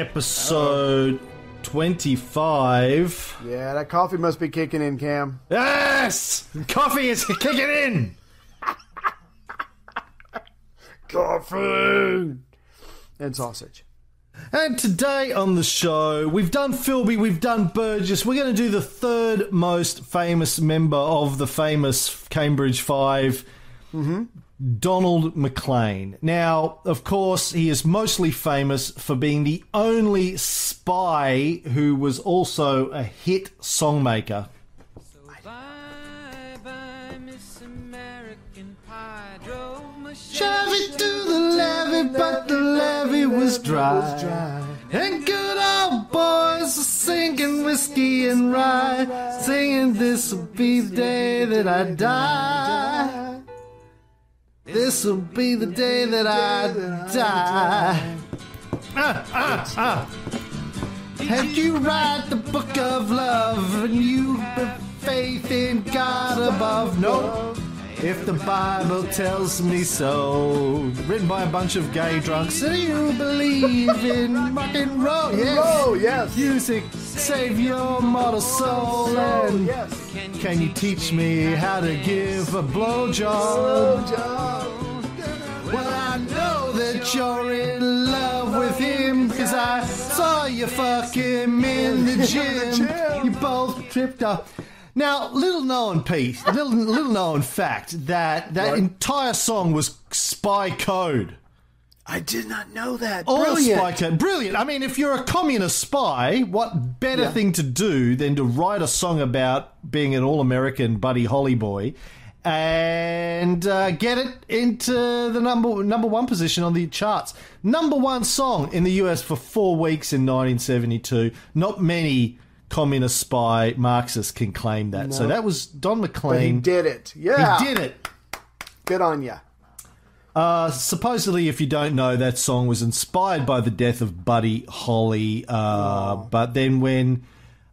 Episode 25. Yeah, that coffee must be kicking in, Cam. Yes! Coffee is kicking in! Coffee and sausage. And today on the show, we've done Philby, we've done Burgess. We're going to do the third most famous member of the famous Cambridge 5 mm-hmm. Donald McLean. Now, of course, he is mostly famous for being the only spy who was also a hit songmaker. Bye bye, Miss American Pie. Drove my Chevy to the levee, but the levee was dry. And good old boys singing whiskey and rye, singing this'll be the day that I die. This'll be the day that I die. Ah, ah, ah. And you write the book of love, and you have faith in God above. No, if the Bible tells me so. Written by a bunch of gay drunks. Do you believe in rock and roll? Yes. Oh, yes. Music, save your mortal soul. And yes. can you teach me how to give a blowjob? Well, I know that you're in love with him because I saw you fuck him in the gym. You both tripped up. Now, little known piece, little little known fact that that entire song was spy code. I did not know that. All Brilliant. spy code. Brilliant. I mean, if you're a communist spy, what better Yeah. thing to do than to write a song about being an all-American Buddy Holly boy and uh, get it into the number number one position on the charts. Number one song in the US for four weeks in 1972. Not many communist spy Marxist can claim that. So that was Don But he did it. Yeah. He did it. Good on you. Uh, supposedly, if you don't know, that song was inspired by the death of Buddy Holly. Uh, But then, when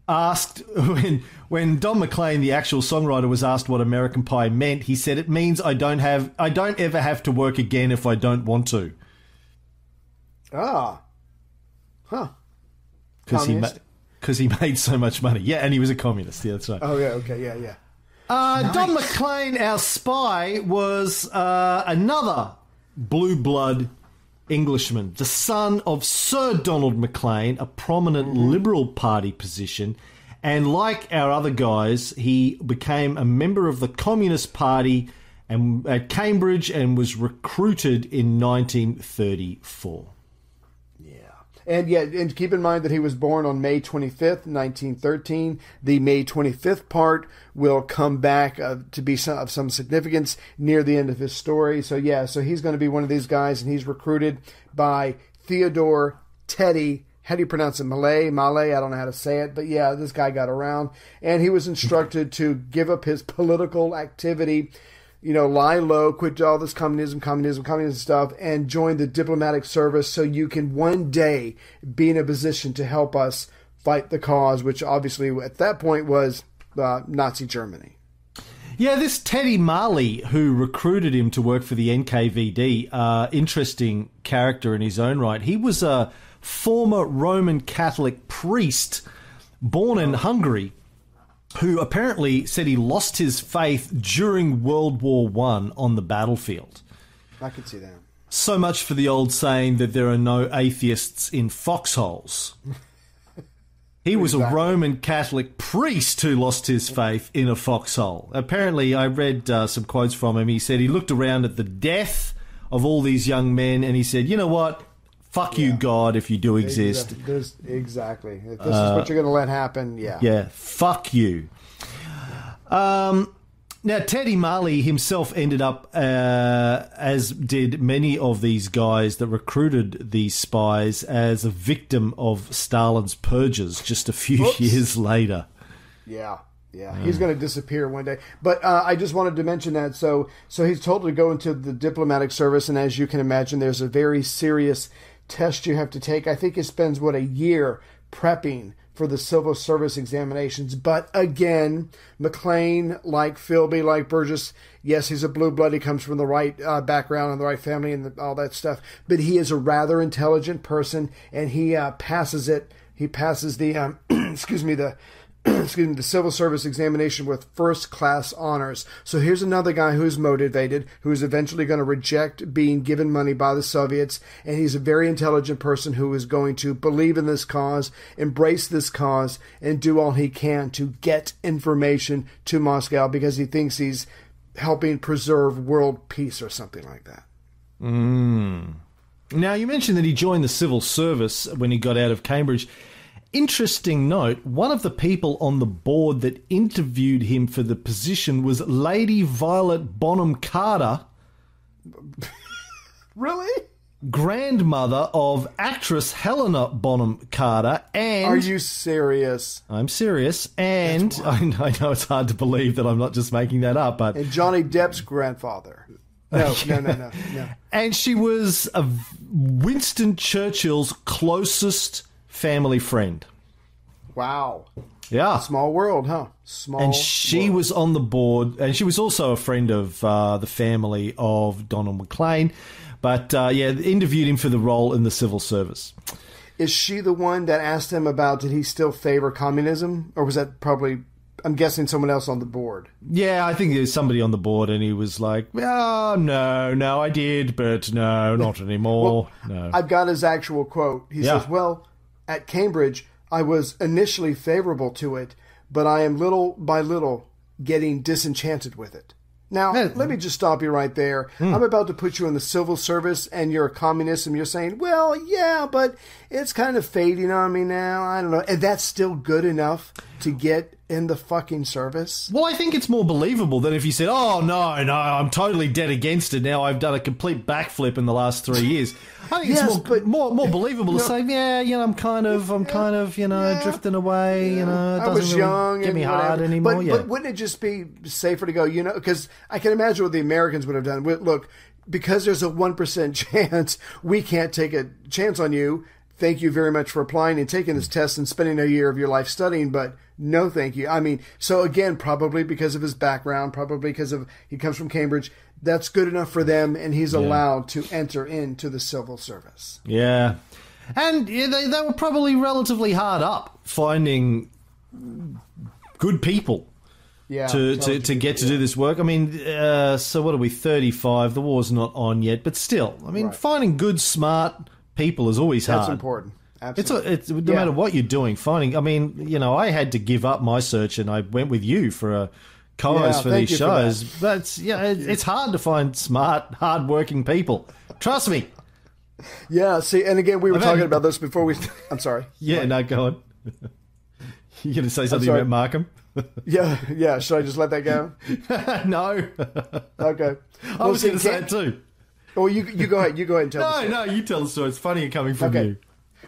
asked, when when Don McLean, the actual songwriter, was asked what American Pie meant, he said, "It means I don't have, I don't ever have to work again if I don't want to." Ah. Huh. Because he? Because he made so much money. Yeah, and he was a communist. Yeah, that's right. Oh, yeah, okay, yeah, yeah. Uh, Don McLean, our spy, was uh, another blue blood Englishman, the son of Sir Donald McLean, a prominent Liberal Party position. And like our other guys, he became a member of the Communist Party and at Cambridge and was recruited in 1934. And yet, and keep in mind that he was born on May 25th, 1913. The May 25th part will come back uh, to be some, of some significance near the end of his story. So yeah, so he's going to be one of these guys, and he's recruited by Theodore Teddy. How do you pronounce it? Malay, Malay. I don't know how to say it, but yeah, this guy got around, and he was instructed to give up his political activity you know, lie low, quit all this communism, communism, communism stuff, and join the diplomatic service so you can one day be in a position to help us fight the cause, which obviously at that point was uh, Nazi Germany. Yeah, this Teddy Maly, who recruited him to work for the NKVD, uh, interesting character in his own right. He was a former Roman Catholic priest born in Hungary who apparently said he lost his faith during World War One on the battlefield. I could see that. So much for the old saying that there are no atheists in foxholes. He was a Roman Catholic priest who lost his faith in a foxhole. Apparently, I read uh, some quotes from him. He said he looked around at the death of all these young men and he said, you know what? Fuck you, God, if you do exist. Exa- there's- exactly. If this is what you're going to let happen, yeah. Yeah, fuck you. Um, now, Teddy Maly himself ended up, uh, as did many of these guys that recruited these spies, as a victim of Stalin's purges just a few Whoops. years later. Yeah, yeah, he's going to disappear one day. But uh, I just wanted to mention that. So, so he's told to go into the diplomatic service, and as you can imagine, there's a very serious test you have to take. I think he spends what a year prepping for the civil service examinations. But again, McLean, like Philby, like Burgess, yes, he's a blue blood. He comes from the right uh, background and the right family and the, all that stuff. But he is a rather intelligent person, and he uh, passes it. He passes the um, excuse me the excuse me, the civil service examination with first class honors. So here's another guy who's motivated, who is eventually going to reject being given money by the Soviets, and he's a very intelligent person who is going to believe in this cause, embrace this cause, and do all he can to get information to Moscow because he thinks he's helping preserve world peace or something like that. Mm. Now, you mentioned that he joined the civil service when he got out of Cambridge. Interesting note one of the people on the board that interviewed him for the position was Lady Violet Bonham Carter, Really? grandmother of actress Helena Bonham Carter, and. Are you serious? I'm serious, and I know, I know it's hard to believe that I'm not just making that up, but And Johnny Depp's grandfather. No, no, no, no, no. and she was a Winston Churchill's closest family friend. Wow. Yeah, Small world, huh? Small. and she world. was on the board, and she was also a friend of uh, the family of Donald McLean. But uh, yeah, interviewed him for the role in the civil service. Is she the one that asked him about did he still favor communism, or was that probably? I'm guessing someone else on the board. Yeah, I think there was somebody on the board, and he was like, "Oh no, no, I did, but no, not anymore." no, I've got his actual quote. He Yeah. says, "Well, at Cambridge, I was initially favorable to it, but I am little by little getting disenchanted with it." Now, Yeah. let me just stop you right there. Hmm. I'm about to put you in the civil service and you're a communist and you're saying, well, yeah, but it's kind of fading on me now. I don't know. And that's still good enough to get in the fucking service? Well, I think it's more believable than if you said, "Oh no, no, I'm totally dead against it. Now I've done a complete backflip in the last three years." I think Yes, it's more, but- more more believable to say, "Yeah, you know, I'm kind of, I'm kind of, you know, Yeah. drifting away. You know, it doesn't was really young get me whatever. hard anymore." But, yeah, but wouldn't it just be safer to go? You know, because I can imagine what the Americans would have done. Look, because there's a one percent chance we can't take a chance on you. Thank you very much for applying and taking this test and spending a year of your life studying, but no, thank you. I mean, so again, probably because of his background, probably because of he comes from Cambridge. That's good enough for them, and he's allowed to enter into the civil service. yeah, and yeah, they they were probably relatively hard up finding good people. Yeah, to, to, to get to do this work. I mean, uh, so what are we, 35? The war's not on yet, but still, I mean, Right. finding good, smart people is always hard. That's important. It's, a, it's no Yeah. matter what you're doing, finding. I mean, you know, I had to give up my search, and I went with you for a co-host Yeah, for these you for shows. But it's, yeah, it, it's hard to find smart, hard-working people. Trust me. Yeah, see, and again, we were I've talking had- about this before we. I'm sorry. Yeah, no, go on. you going to say something about Markham? Yeah, yeah. Should I just let that go? no, Okay. I was going to say it too. Oh, you you go ahead. You go ahead and tell. the No, story. no, you tell the story. It's funny coming from Okay. you.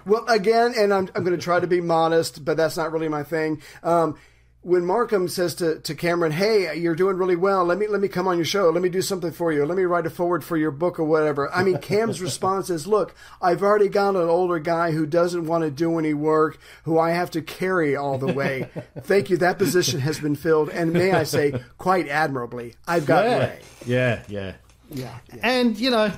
Well, again, and I'm I'm going to try to be modest, but that's not really my thing. Um, when Markham says to, to Cameron, "Hey, you're doing really well. Let me let me come on your show. Let me do something for you. Let me write a forward for your book or whatever." I mean, Cam's response is, "Look, I've already got an older guy who doesn't want to do any work, who I have to carry all the way. Thank you. That position has been filled, and may I say, quite admirably. I've got yeah. Ray. yeah, yeah. Yeah, yeah. And, you know,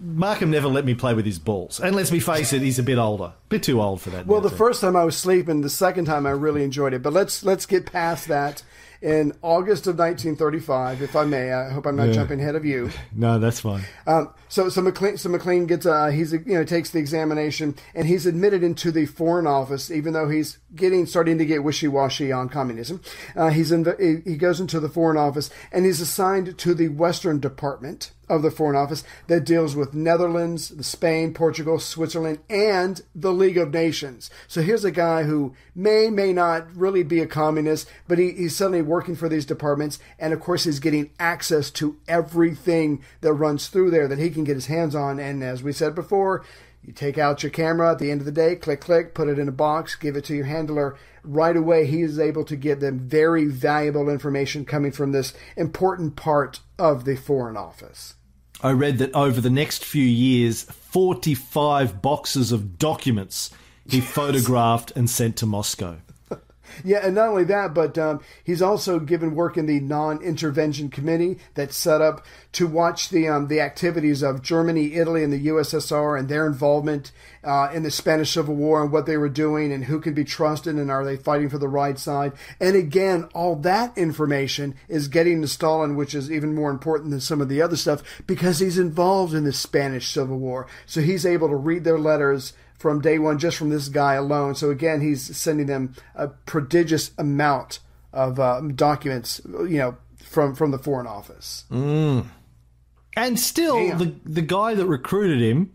Markham never let me play with his balls. And let's be face it, he's a bit older. a bit too old for that. Well, now, the too. first time I was sleeping, the second time I really enjoyed it. But let's let's get past that in August of 1935, if I may. I hope I'm not Yeah. jumping ahead of you. No, that's fine. Um, so so McLean so McLean gets uh, he's you know takes the examination and he's admitted into the foreign office even though he's getting starting to get wishy washy on communism. Uh, he's in the, he, he goes into the foreign office and he's assigned to the Western Department of the Foreign Office that deals with Netherlands, Spain, Portugal, Switzerland, and the League of Nations. So here's a guy who may, may not really be a communist, but he, he's suddenly working for these departments. And of course, he's getting access to everything that runs through there that he can get his hands on. And as we said before, you take out your camera at the end of the day, click, click, put it in a box, give it to your handler. Right away, he is able to give them very valuable information coming from this important part of the Foreign Office. I read that over the next few years, 45 boxes of documents he photographed and sent to Moscow. Yeah, and not only that, but um, he's also given work in the non-intervention committee that's set up to watch the um, the activities of Germany, Italy, and the USSR and their involvement uh, in the Spanish Civil War and what they were doing and who can be trusted and are they fighting for the right side. And again, all that information is getting to Stalin, which is even more important than some of the other stuff because he's involved in the Spanish Civil War, so he's able to read their letters from day one just from this guy alone. So again, he's sending them a prodigious amount of uh, documents, you know, from from the Foreign Office. And still, Damn. the, the guy that recruited him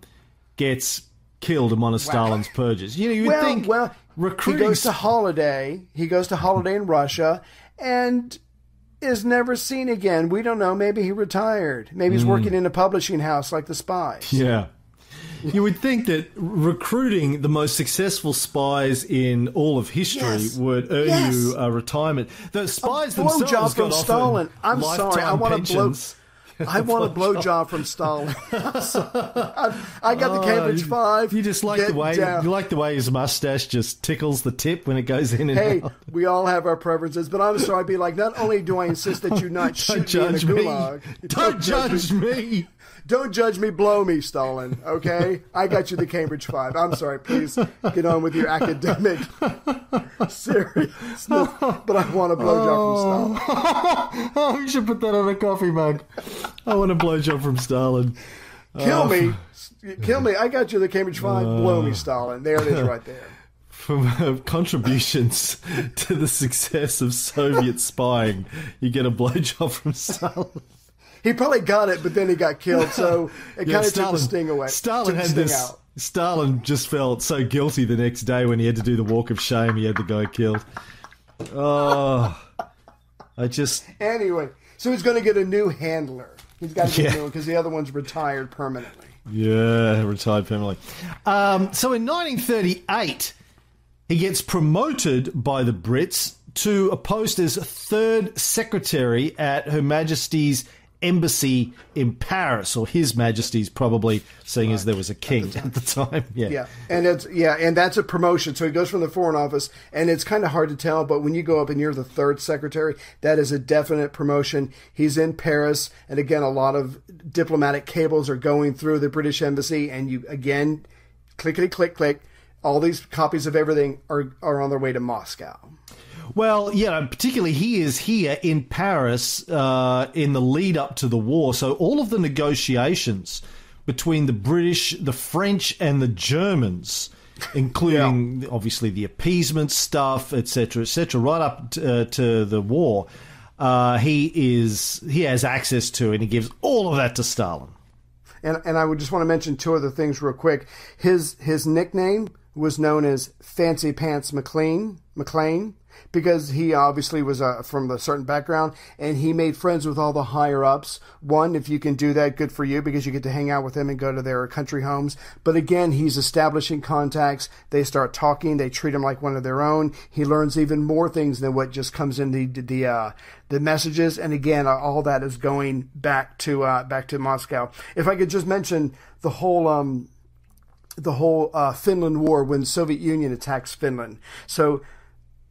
gets killed in one of Stalin's purges. You know, you would well, think well, recruiting he goes to holiday. He goes to holiday in Russia and is never seen again. We don't know. Maybe he retired. Maybe he's working in a publishing house like the spies. Yeah. You would think that recruiting the most successful spies in all of history Yes. would earn Yes. you a retirement. The spies Blowjob themselves from got Stalin. I'm sorry. I want to blow. I want a blowjob from Stalin. I, got the oh, Cambridge Oh, you- Five. You just like Get the way down. you like the way his mustache just tickles the tip when it goes in and Hey, out. we all have our preferences, but I'm sorry. I'd be like, not only do I insist that you not shoot me in a judge me. gulag, Don't judge me. Don't judge me, blow me, Stalin. Okay, I got you the Cambridge Five. I'm sorry. Please get on with your academic seriousness. But I want a blowjob from Stalin. Oh, you should put that on a coffee mug. I want a blowjob from Stalin. Kill me, kill me. I got you the Cambridge Five. Blow me, Stalin. There it is, right there. From uh, contributions to the success of Soviet spying, you get a blowjob from Stalin. He probably got it, but then he got killed, so it Yeah, kind of took the sting away. Stalin had this. out. Stalin just felt so guilty the next day when he had to do the walk of shame. He had the guy killed. Oh, I just Anyway, so he's going to get a new handler. He's got to get Yeah. a new one because the other one's retired permanently. yeah retired permanently. Um, so in 1938, he gets promoted by the Brits to a post as third secretary at Her Majesty's embassy in Paris, or His Majesty's probably, seeing as there was a king at the time. Yeah. Yeah, and it's yeah, and that's a promotion. So he goes from the foreign office, and it's kind of hard to tell. But when you go up and you're the third secretary, that is a definite promotion. He's in Paris, and again, a lot of diplomatic cables are going through the British embassy, and you again, clickety click click. All these copies of everything are are on their way to Moscow. Well, yeah, particularly he is here in Paris uh, in the lead up to the war. So all of the negotiations between the British, the French, and the Germans, including obviously the appeasement stuff, etc., etc., right up t- uh, to the war, uh, he is he has access to, and he gives all of that to Stalin. And and I would just want to mention two other things real quick. His his nickname was known as Fancy Pants McLean McLean because he obviously was uh, from a certain background and he made friends with all the higher ups. One, if you can do that, good for you because you get to hang out with them and go to their country homes. But again, he's establishing contacts. They start talking. They treat him like one of their own. He learns even more things than what just comes in the the uh, the messages. And again, uh, all that is going back to uh, back to Moscow. If I could just mention the whole. Um, the whole uh, Finland War when Soviet Union attacks Finland. So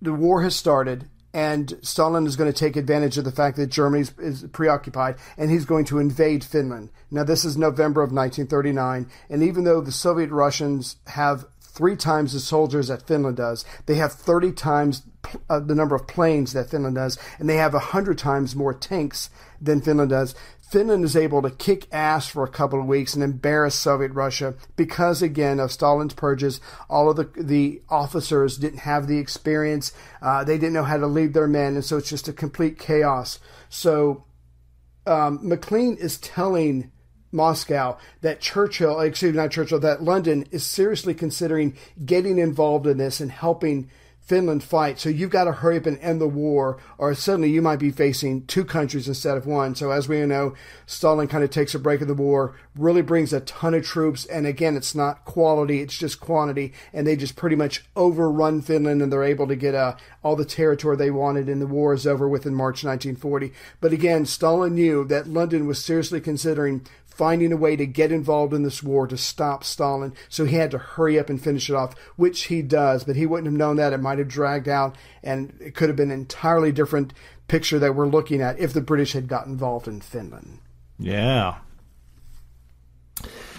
the war has started, and Stalin is going to take advantage of the fact that Germany is- preoccupied, and he's going to invade Finland. Now, this is November of 1939, and even though the Soviet Russians have three times the soldiers that Finland does. They have 30 times uh, the number of planes that Finland does, and they have 100 times more tanks than Finland does. Finland is able to kick ass for a couple of weeks and embarrass Soviet Russia because, again, of Stalin's purges. All of the the officers didn't have the experience; uh, they didn't know how to lead their men, and so it's just a complete chaos. So, um, McLean is telling Moscow that Churchill, excuse me, not Churchill, that London is seriously considering getting involved in this and helping Finland fight. So you've got to hurry up and end the war, or suddenly you might be facing two countries instead of one. So as we know, Stalin kind of takes a break of the war, really brings a ton of troops, and again, it's not quality, it's just quantity, and they just pretty much overrun Finland, and they're able to get uh, all the territory they wanted, and the war is over with in March 1940. But again, Stalin knew that London was seriously considering finding a way to get involved in this war to stop Stalin. So he had to hurry up and finish it off, which he does. But he wouldn't have known that. It might have dragged out, and it could have been an entirely different picture that we're looking at if the British had got involved in Finland. Yeah.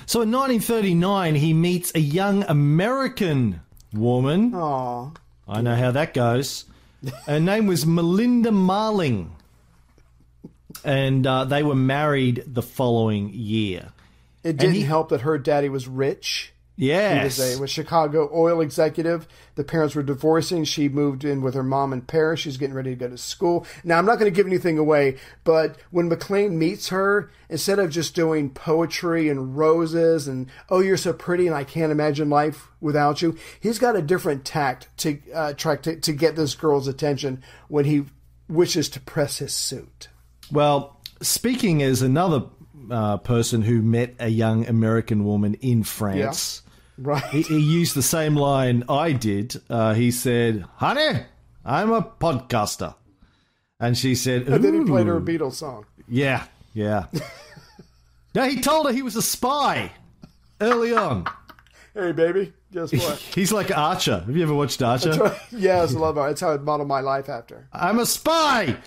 So in 1939, he meets a young American woman. Aw. I know how that goes. Her name was Melinda Marling. And uh, they were married the following year. It didn't he- help that her daddy was rich. He Yes. was a was Chicago oil executive. The parents were divorcing. She moved in with her mom in Paris. She's getting ready to go to school. Now, I'm not going to give anything away, but when McLean meets her, instead of just doing poetry and roses and "Oh, you're so pretty" and I can't imagine life without you, he's got a different tact to uh, try to, to get this girl's attention when he wishes to press his suit. Well, speaking as another uh, person who met a young American woman in France, Right. he, he used the same line I did. Uh, he said, Honey, I'm a podcaster. And she said, and then he played her a Beatles song. Yeah, yeah. no, he told her he was a spy early on. Hey, baby, guess what? He's like Archer. Have you ever watched Archer? yes, I love her. That's how I model my life after. I'm a spy.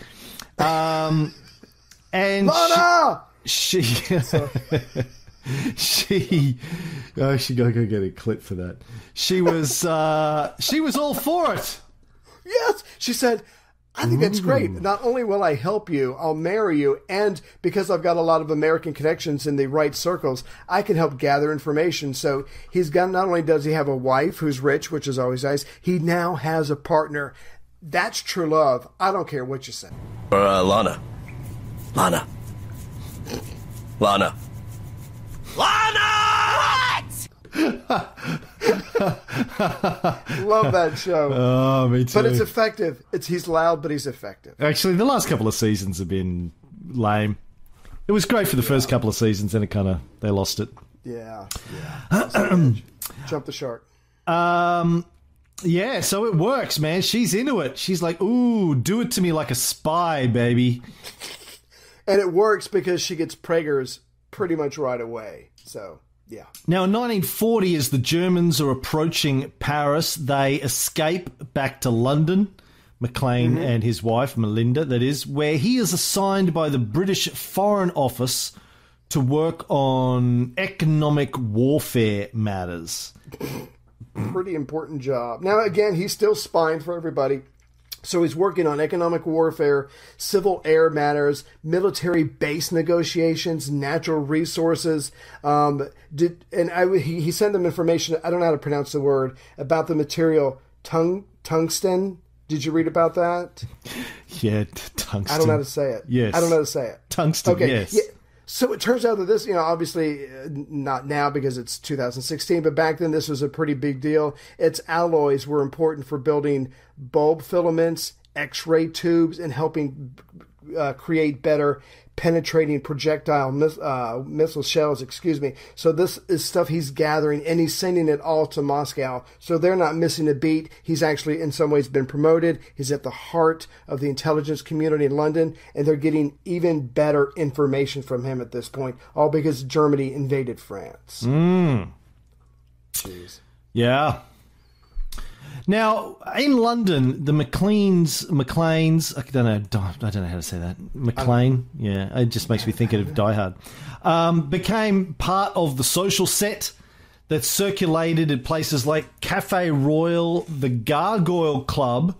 Um, and Lana! she, she, she, oh, she gotta go get a clip for that. She was, uh, she was all for it. Yes, she said. I think that's great. Not only will I help you, I'll marry you, and because I've got a lot of American connections in the right circles, I can help gather information. So he's got not only does he have a wife who's rich, which is always nice, he now has a partner. That's true love. I don't care what you say. Uh, Lana. Lana. Lana. Lana! Love that show. Oh, me too. but it's effective. It's he's loud, but he's effective. Actually, the last couple of seasons have been lame. It was great for the first couple of seasons, then it kind of they lost it. Yeah, yeah. Jump the shark. Um, yeah, so it works, man. She's into it. She's like, "Ooh, do it to me like a spy, baby." And it works because she gets Prager's pretty much right away. So, yeah. Now, in 1940, as the Germans are approaching Paris, they escape back to London. Maclean mm-hmm. and his wife, Melinda, that is, where he is assigned by the British Foreign Office to work on economic warfare matters. Pretty important job. Now, again, he's still spying for everybody. So he's working on economic warfare, civil air matters, military base negotiations, natural resources. Um, did and I, he, he sent them information. I don't know how to pronounce the word about the material tung, tungsten. Did you read about that? Yeah, tungsten. I don't know how to say it. Yes. I don't know how to say it. Tungsten, Okay. yes. Yeah. So it turns out that this, you know, obviously uh, not now because it's 2016, but back then this was a pretty big deal. Its alloys were important for building bulb filaments, X-ray tubes, and helping uh, create better penetrating projectile miss, uh, missile shells. Excuse me. So this is stuff he's gathering and he's sending it all to Moscow. So they're not missing a beat. He's actually in some ways been promoted. He's at the heart of the intelligence community in London, and they're getting even better information from him at this point. All because Germany invaded France. Jeez. Yeah. Now, in London, the McLeans, McLeans, I don't know, I don't know how to say that. McLean, yeah, it just makes me think of Die Hard. Um, became part of the social set. that circulated at places like Cafe Royal, the Gargoyle Club,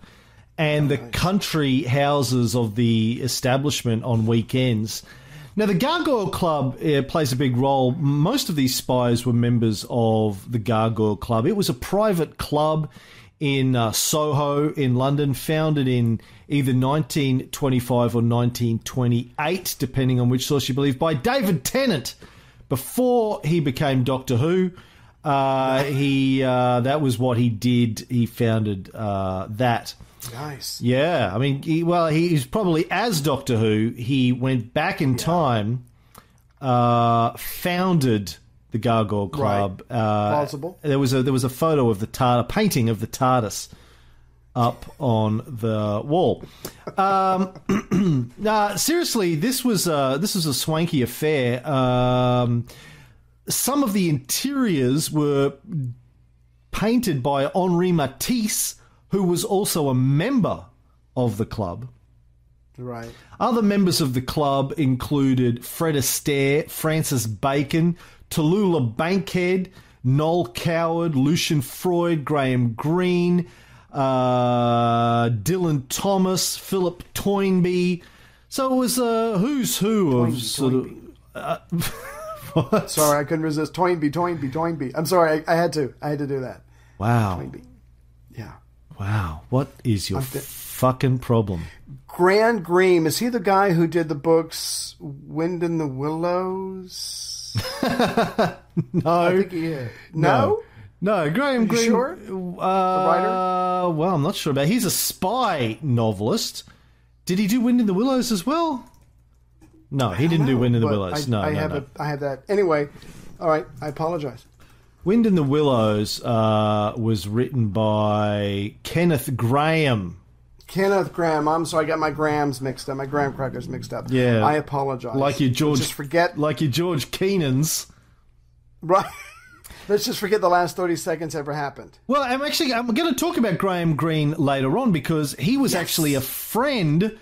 and the country houses of the establishment on weekends. Now, the Gargoyle Club uh, plays a big role. Most of these spies were members of the Gargoyle Club. It was a private club in uh, Soho in London, founded in either 1925 or 1928, depending on which source you believe, by David Tennant. Before he became Doctor Who, uh, he uh, that was what he did. He founded uh, that. Nice. Yeah, I mean, he, well, he's probably as Doctor Who. He went back in time, uh, founded the Gargoyle Club. Uh, Plausible. There was a there was a photo of the TARDIS, painting of the TARDIS up on the wall. Um, nah, seriously, this was uh, this was a swanky affair. Um, some of the interiors were painted by Henri Matisse, who was also a member of the club. Right. Other members of the club included Fred Astaire, Francis Bacon, Tallulah Bankhead, Noel Coward, Lucian Freud, Graham Greene, uh, Dylan Thomas, Philip Toynbee. So it was a who's who of Toynbee, sort Toynbee. of. Uh. Sorry, I couldn't resist. Toynbee, Toynbee, Toynbee. I'm sorry, I, I had to. I had to do that. Wow. Toynbee. Yeah. Wow. What is your th- fucking problem? Graham Greene, is he the guy who did the books Wind in the Willows? No. I think he is. No? No, Graham Greene. sure? Uh, writer? Well, I'm not sure about. He's a spy novelist. Did he do Wind in the Willows as well? No, he didn't do Wind in the Willows. I, no, I no, have no. A, I have that. Anyway, all right, I apologize. Wind in the Willows uh, was written by Kenneth Grahame. Kenneth Grahame. I'm sorry, I got my grams mixed up, my graham crackers mixed up. Yeah. I apologize. Like your George, Let's just forget. like your George Kennan's. Right. Let's just forget the last 30 seconds ever happened. Well, I'm actually I'm going to talk about Graham Greene later on because he was actually a friend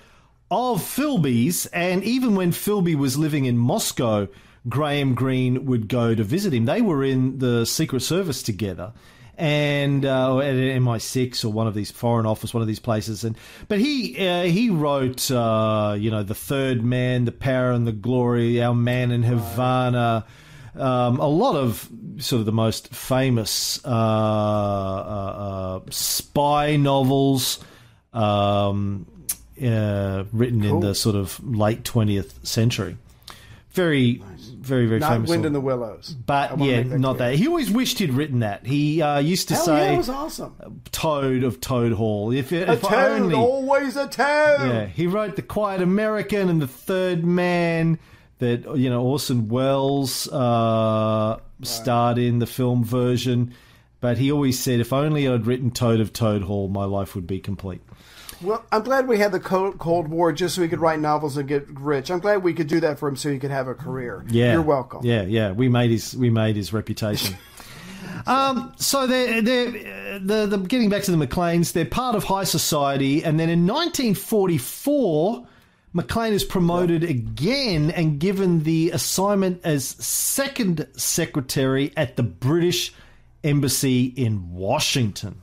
of Philby's, and even when Philby was living in Moscow, Graham Greene would go to visit him. They were in the Secret Service together. And uh, at MI6 or one of these foreign office, one of these places, and but he uh, he wrote uh, you know the Third Man, the Power and the Glory, Our Man in Havana, um, a lot of sort of the most famous uh, uh, uh, spy novels um, uh, written in the sort of late 20th century. Very, very, very Not famous. Wind novel. in the Willows. But yeah, that not clear. that. He always wished he'd written that. He uh, used to Hell say yeah, it was awesome. Toad of Toad Hall. If, A if toad, only. always a toad. Yeah, he wrote The Quiet American and The Third Man that, you know, Orson Welles uh, starred in the film version. But he always said, if only I'd written Toad of Toad Hall, my life would be complete. Well, I'm glad we had the Cold, Cold War just so he could write novels and get rich. I'm glad we could do that for him so he could have a career. Yeah, You're welcome. Yeah, yeah, we made his we made his reputation. um, so they're they're the, the getting back to the McLeans. They're part of high society, and then in 1944. McLean is promoted again and given the assignment as second secretary at the British Embassy in Washington.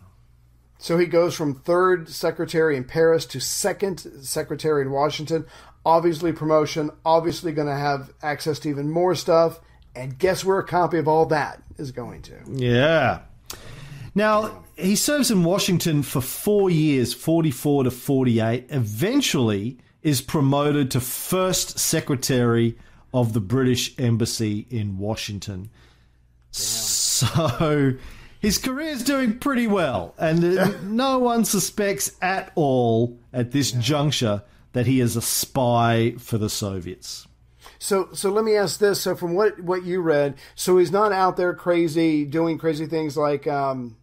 So he goes from third secretary in Paris to second secretary in Washington. Obviously, promotion. Obviously, going to have access to even more stuff. And guess where a copy of all that is going to? Yeah. Now, he serves in Washington for four years, 44 to 48. Eventually, is promoted to first secretary of the British Embassy in Washington. So his career is doing pretty well, and uh, no one suspects at all at this juncture that he is a spy for the Soviets. So, so let me ask this. So, from what what you read, so he's not out there crazy doing crazy things like um,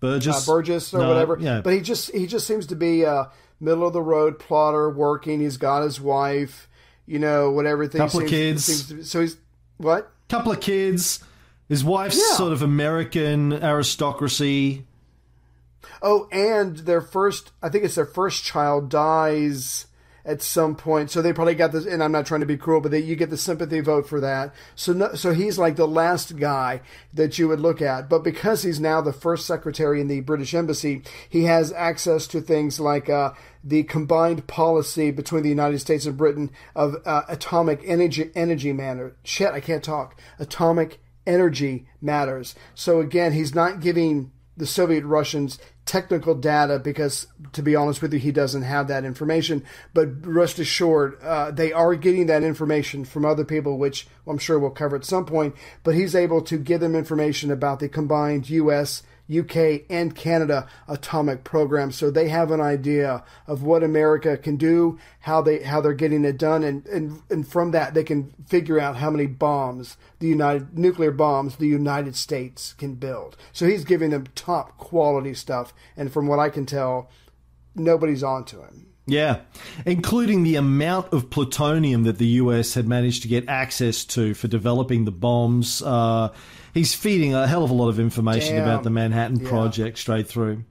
Burgess, uh, Burgess or No, whatever. Yeah, But he just he just seems to be a middle of the road plotter, working. He's got his wife, you know, whatever. Things Couple of seems, kids. seems to be- so he's what? couple of kids. His wife's Yeah. sort of American aristocracy. Oh, and their first, I think it's their first child dies at some point. So they probably got this, and I'm not trying to be cruel, but they, you get the sympathy vote for that. So no, so he's like the last guy that you would look at. But because he's now the first secretary in the British embassy, he has access to things like uh, the combined policy between the United States and Britain of uh, atomic energy energy matter. Shit, I can't talk. Atomic energy matters. So again, he's not giving the Soviet Russians technical data because, to be honest with you, he doesn't have that information. But rest assured, uh, they are getting that information from other people, which I'm sure we'll cover at some point. But he's able to give them information about the combined U.S. UK and Canada atomic program, so they have an idea of what America can do, how they how they're getting it done, and and, and from that they can figure out how many bombs the United nuclear bombs the United States can build. So he's giving them top quality stuff, and from what I can tell, nobody's on to him. Yeah, including the amount of plutonium that the US had managed to get access to for developing the bombs. Uh, he's feeding a hell of a lot of information Damn. about the Manhattan Yeah. Project straight through.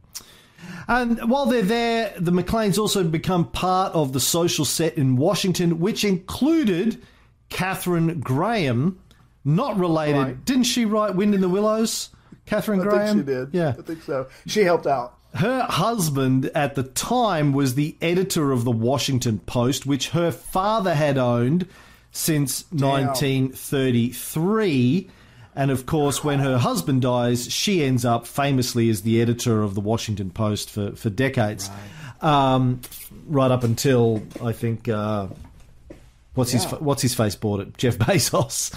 And while they're there, the McLeans also become part of the social set in Washington, which included Katharine Graham, not related. Right. Didn't she write Wind in the Willows? Katharine Graham? I Graham? think she did. Yeah. I think so. She helped out. Her husband at the time was the editor of the Washington Post, which her father had owned since 1933. And of course, when her husband dies, she ends up famously as the editor of the Washington Post for, for decades. Right. Um, right up until, I think, uh, what's, his, what's his face bought it? Jeff Bezos.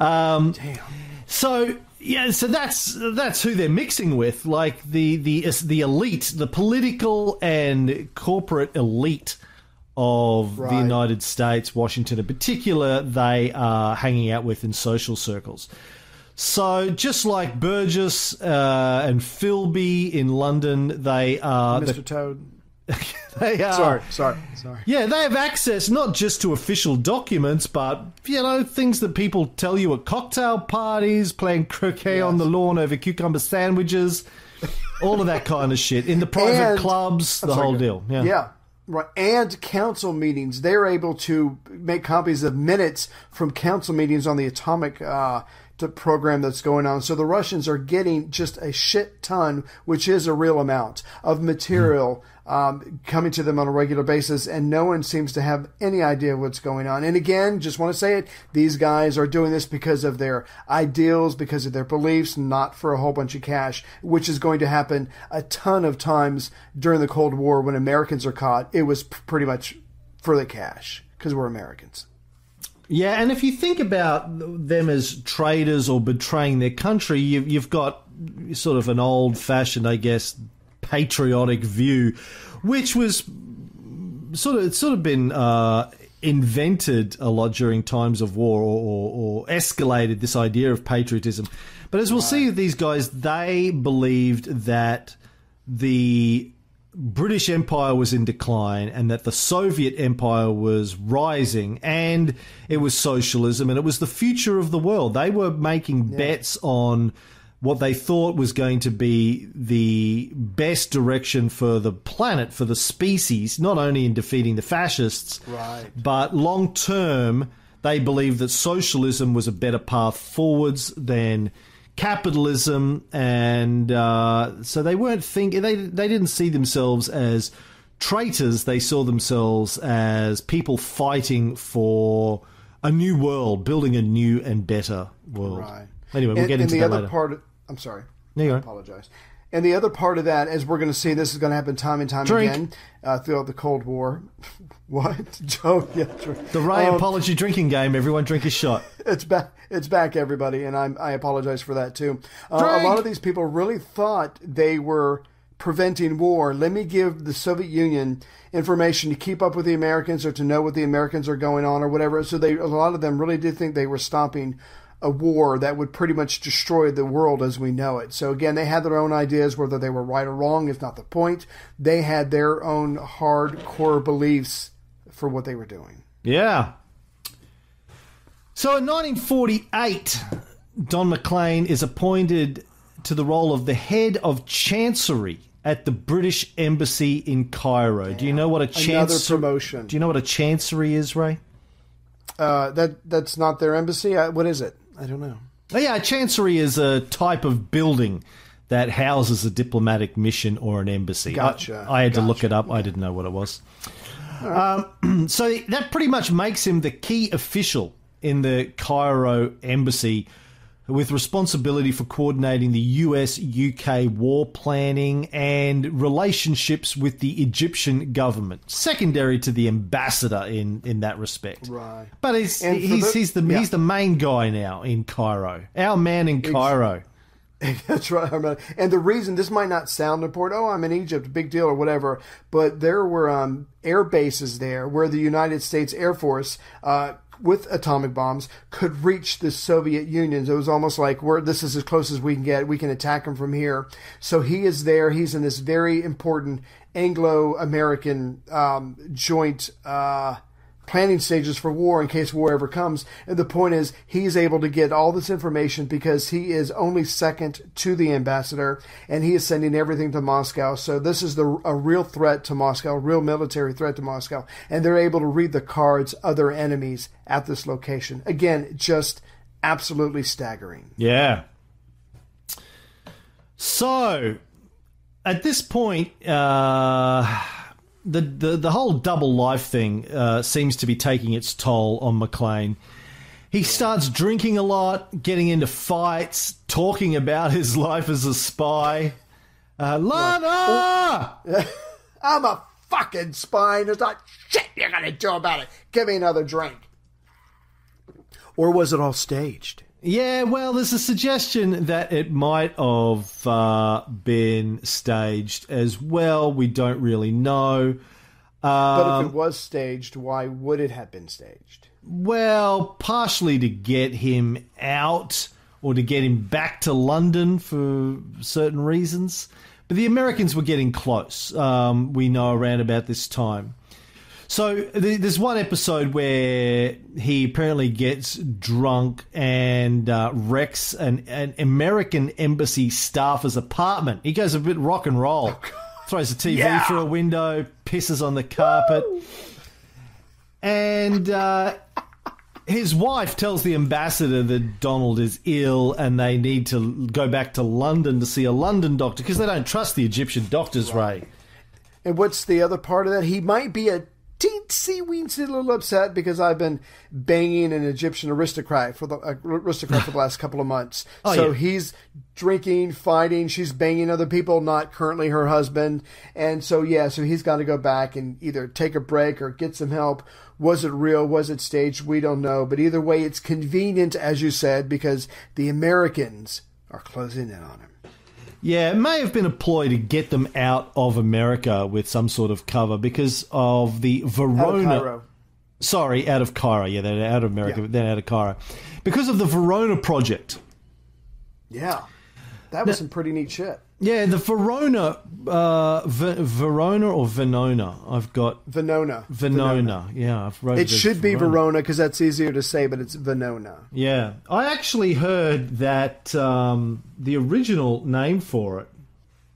Um, Damn. so yeah, so that's that's who they're mixing with, like the the the elite, the political and corporate elite of the United States, Washington in particular. They are hanging out with in social circles. So just like Burgess uh, and Philby in London, they are Mr. the- Toad. they are Sorry, sorry, sorry. yeah, they have access not just to official documents, but you know things that people tell you at cocktail parties, playing croquet on the lawn over cucumber sandwiches, all of that kind of shit in the private And- clubs, the sorry, whole deal. Yeah. Yeah. Right. And council meetings. They're able to make copies of minutes from council meetings on the atomic uh, t- program that's going on. So the Russians are getting just a shit ton, which is a real amount of material um, coming to them on a regular basis, and no one seems to have any idea what's going on. And again, just want to say it: these guys are doing this because of their ideals, because of their beliefs, not for a whole bunch of cash, which is going to happen a ton of times during the Cold War when Americans are caught. It was pretty much for the cash because we're Americans. Yeah, and if you think about them as traitors or betraying their country, you've, you've got sort of an old fashioned, I guess, patriotic view, which was sort of it's sort of been uh, invented a lot during times of war or, or, or escalated this idea of patriotism. But as we'll see these guys, they believed that the British Empire was in decline and that the Soviet Empire was rising and it was socialism and it was the future of the world. They were making bets on what they thought was going to be the best direction for the planet, for the species, not only in defeating the fascists, Right. but long term, they believed that socialism was a better path forwards than capitalism, and uh, so they weren't thinking they they didn't see themselves as traitors. They saw themselves as people fighting for a new world, building a new and better world. Right. Anyway, we'll and, get and the that other later. part. Of, I'm sorry. There you I apologize. And the other part of that, as we're going to see, this is going to happen time and time Drink. again uh, throughout the Cold War. What? Joe? Yeah. Drink. The Ray Um, apology drinking game. Everyone drink a shot. it's back. It's back, everybody, and I'm, I apologize for that too. Uh, a lot of these people really thought they were preventing war. Let me give the Soviet Union information to keep up with the Americans or to know what the Americans are going on or whatever. So they, a lot of them really did think they were stopping a war that would pretty much destroy the world as we know it. So again, they had their own ideas, whether they were right or wrong is not the point. They had their own hardcore beliefs for what they were doing. Yeah. So in 1948, Don McLean is appointed to the role of the head of Chancery at the British Embassy in Cairo. Do you know what a chancery? Another promotion. Do you know what a chancery is, Ray? Uh, that that's not their embassy. Uh, what is it? I don't know. Oh, yeah, a chancery is a type of building that houses a diplomatic mission or an embassy. Gotcha, I, I had to look it up. I didn't know what it was. Um, so that pretty much makes him the key official in the Cairo embassy with responsibility for coordinating the US UK war planning and relationships with the Egyptian government, secondary to the ambassador in, in that respect. Right. But he's, he's, the- he's, the, yeah. he's the main guy now in Cairo. Our man in Cairo. That's right. And the reason this might not sound important, oh, I'm in Egypt, big deal or whatever, but there were um, air bases there where the United States Air Force, uh, with atomic bombs, could reach the Soviet Union. So it was almost like we're this is as close as we can get. We can attack them from here. So he is there. He's in this very important Anglo-American um, joint. Uh, planning stages for war in case war ever comes. And the point is, he's able to get all this information because he is only second to the ambassador, and he is sending everything to Moscow. So this is the a real threat to Moscow, real military threat to Moscow, and they're able to read the cards of their enemies at this location. Again, just absolutely staggering. Yeah. So, at this point, uh, the, the the whole double life thing uh, seems to be taking its toll on Maclean. He starts drinking a lot, getting into fights, talking about his life as a spy. Uh, Lana! I'm a fucking spy, and there's not shit you're gonna do about it. Give me another drink. Or was it all staged? Yeah, well, there's a suggestion that it might have uh, been staged as well. We don't really know. But Um, if it was staged, why would it have been staged? Well, partially to get him out or to get him back to London for certain reasons. But the Americans were getting close, um, we know, around about this time. So th- there's one episode where he apparently gets drunk and uh, wrecks an, an American embassy staffer's apartment. He goes a bit rock and roll, throws a TV Yeah. through a window, pisses on the carpet, and uh, his wife tells the ambassador that Donald is ill and they need to go back to London to see a London doctor because they don't trust the Egyptian doctors, Ray. And what's the other part of that? He might be a teensy weensy a little upset because I've been banging an Egyptian aristocrat for the uh, aristocrat for the last couple of months. Oh, so yeah. he's drinking, fighting. She's banging other people, not currently her husband. And so yeah, so he's got to go back and either take a break or get some help. Was it real? Was it staged? We don't know. But either way, it's convenient, as you said, because the Americans are closing in on him. Yeah, it may have been a ploy to get them out of America with some sort of cover because of the Out of Verona. Cairo. Sorry, out of Cairo. Yeah, they're out of America, Yeah. but then out of Cairo. Because of the Verona project. Yeah. That was some pretty neat shit. Yeah, the Verona, uh, V- Verona or Venona. I've got Venona. Venona. Yeah, I've wrote It should be Verona because that's easier to say, but it's Venona. Yeah, I actually heard that um, the original name for it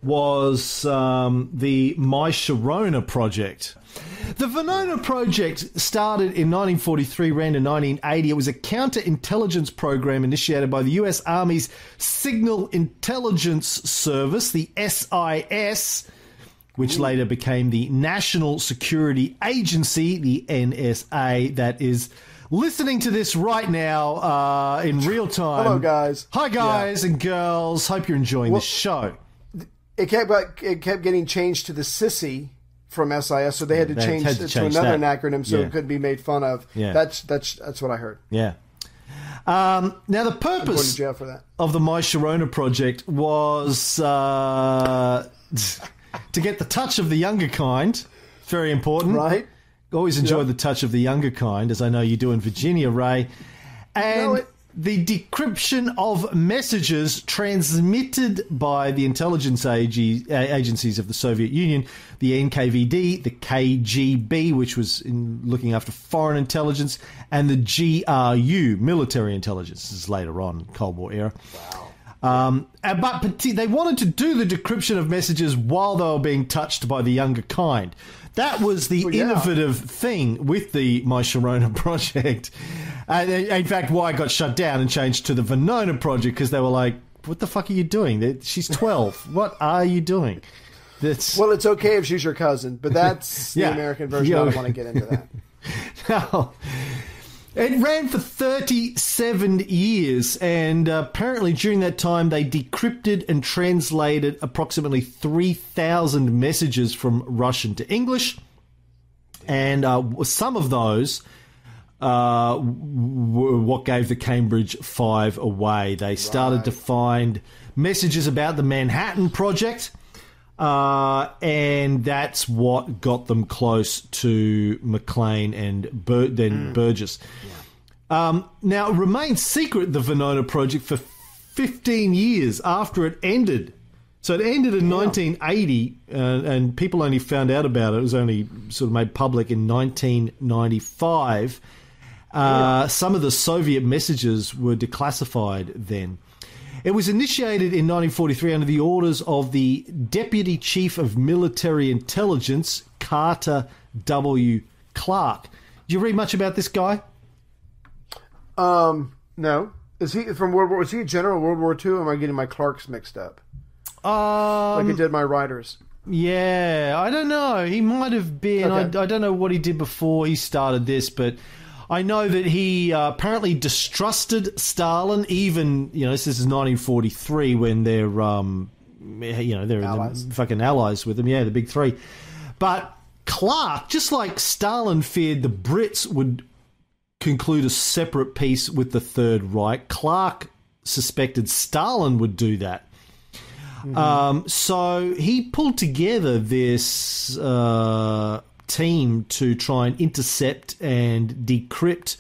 was um, the My Sharona project. The Venona project started in 1943, ran to 1980. It was a counterintelligence program initiated by the U.S. Army's Signal Intelligence Service, the SIS, which later became the National Security Agency, the NSA, that is listening to this right now uh, in real time. Hello, guys. Hi, guys and girls. Hope you're enjoying Well- the show. It kept it kept getting changed to the sissy from SIS, so they had to They change had to it change to another that. acronym so Yeah. it couldn't be made fun of. Yeah. That's that's that's what I heard. Yeah. Um, now, the I'm going to purpose jail for that. of the My Sharona project was uh, to get the touch of the younger kind. Very important. Right? Always enjoy Yep. the touch of the younger kind, as I know you do in Virginia, Ray. And know it. The decryption of messages transmitted by the intelligence uh, agencies of the Soviet Union, the NKVD, the KGB, which was in looking after foreign intelligence, and the GRU, military intelligence. This is later on, Cold War era. Um, uh, but they wanted to do the decryption of messages while they were being touched by the younger kind. That was the Well, yeah. innovative thing with the My Sharona project. Uh, in fact, why it got shut down and changed to the Venona project because they were like, "What the fuck are you doing? She's twelve. what are you doing?" That's Well, it's okay if she's your cousin, but that's Yeah. the American version. Yeah. I don't want to get into that. Now, it ran for 37 years, and uh, apparently during that time they decrypted and translated approximately 3,000 messages from Russian to English. And uh, some of those uh, were what gave the Cambridge Five away. They started to find messages about the Manhattan Project. Uh, and that's what got them close to Maclean and Bur- then Burgess. Um, now, it remained secret, the Venona project, for 15 years after it ended. So it ended in 1980, uh, and people only found out about it. It was only sort of made public in 1995. Uh, Some of the Soviet messages were declassified then. It was initiated in 1943 under the orders of the Deputy Chief of Military Intelligence, Carter W. Clarke. Do you read much about this guy? Um, no. Is he from World War? Is he a general World War II? Or am I getting my Clarks mixed up? Um, Like I did my writers. Yeah, I don't know. He might have been. Okay. I, I don't know what he did before he started this, but I know that he uh, apparently distrusted Stalin. Even you know, this is 1943 when they're um, you know they're Allies. The fucking allies with them. Yeah, the big three. But Clark, just like Stalin feared the Brits would conclude a separate peace with the Third Reich, Clark suspected Stalin would do that. Um, so he pulled together this uh, team to try and intercept and decrypt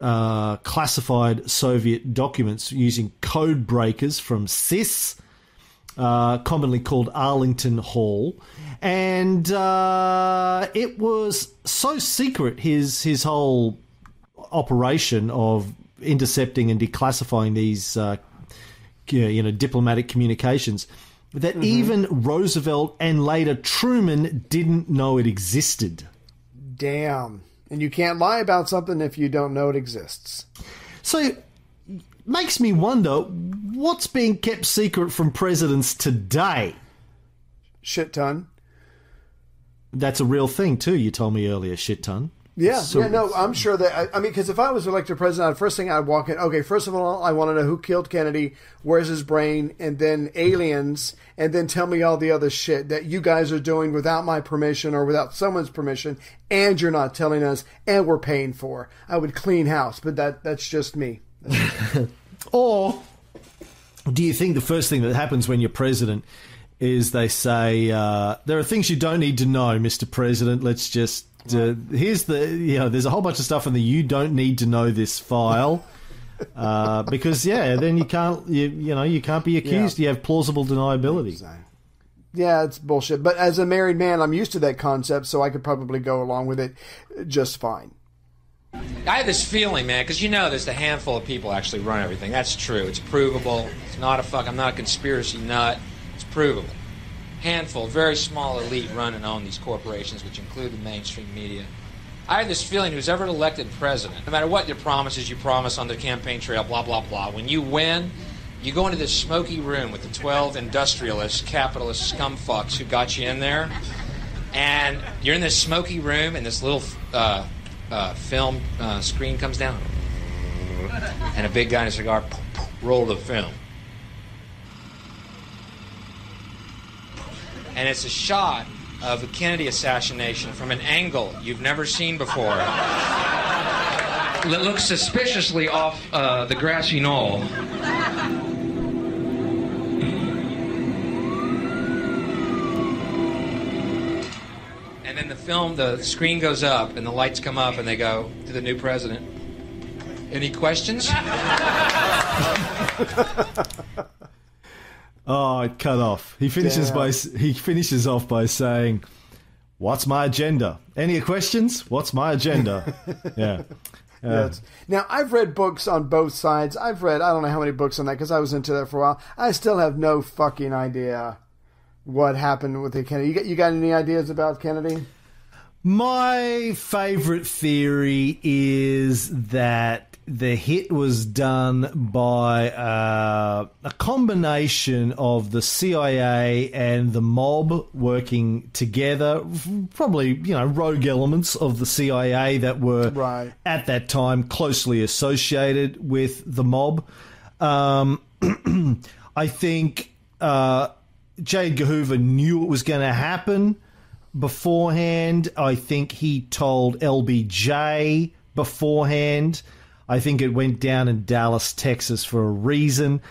uh, classified Soviet documents using code breakers from CIS, uh, commonly called Arlington Hall. And uh, it was so secret, his, his whole operation of intercepting and declassifying these uh, you know diplomatic communications that mm-hmm. even Roosevelt and later Truman didn't know it existed. Damn. And you can't lie about something if you don't know it exists. So makes me wonder what's being kept secret from presidents today. Shit ton. That's a real thing too. You told me earlier, shit ton. Yeah, So- yeah, no, I'm sure that. I, I mean, because if I was elected president, the first thing I'd walk in. Okay, first of all, I want to know who killed Kennedy, where's his brain, and then aliens, and then tell me all the other shit that you guys are doing without my permission or without someone's permission, and you're not telling us, and we're paying for. I would clean house, but that that's just me. Or do you think the first thing that happens when you're president is they say uh, there are things you don't need to know, Mr. President? Let's just uh, here's the you know there's a whole bunch of stuff in the you don't need to know this file. Uh, because yeah, then you can't you, you know you can't be accused. You have plausible deniability. Yeah, it's bullshit. But as a married man, I'm used to that concept, so I could probably go along with it just fine. I have this feeling, man, because you know there's a handful of people actually run everything. That's true. It's provable. It's not a fuck. I'm not a conspiracy nut. It's provable. Handful, very small elite run and own these corporations, which include the mainstream media. I have this feeling who's ever elected president, no matter what your promises you promise on the campaign trail, blah, blah, blah, when you win, you go into this smoky room with the 12 industrialist, capitalist scumfucks who got you in there, and you're in this smoky room, and this little uh, uh, film uh, screen comes down, and a big guy in a cigar roll the film, and it's a shot of the Kennedy assassination from an angle you've never seen before. It looks suspiciously off uh, the grassy knoll. And then the film, the screen goes up and the lights come up and they go to the new president. Any questions? Oh, it cut off. He finishes Damn. by he finishes off by saying, "What's my agenda? Any questions? What's my agenda?" yeah. Yes. Now I've read books on both sides. I've read I don't know how many books on that because I was into that for a while. I still have no fucking idea what happened with the Kennedy. You got, you got any ideas about Kennedy? My favorite theory is that the hit was done by uh, a combination of the CIA and the mob working together. Probably, you know, rogue elements of the CIA that were Right. at that time closely associated with the mob. Um, I think uh, J. Edgar Hoover knew it was going to happen beforehand. I think he told LBJ beforehand. I think it went down in Dallas, Texas for a reason.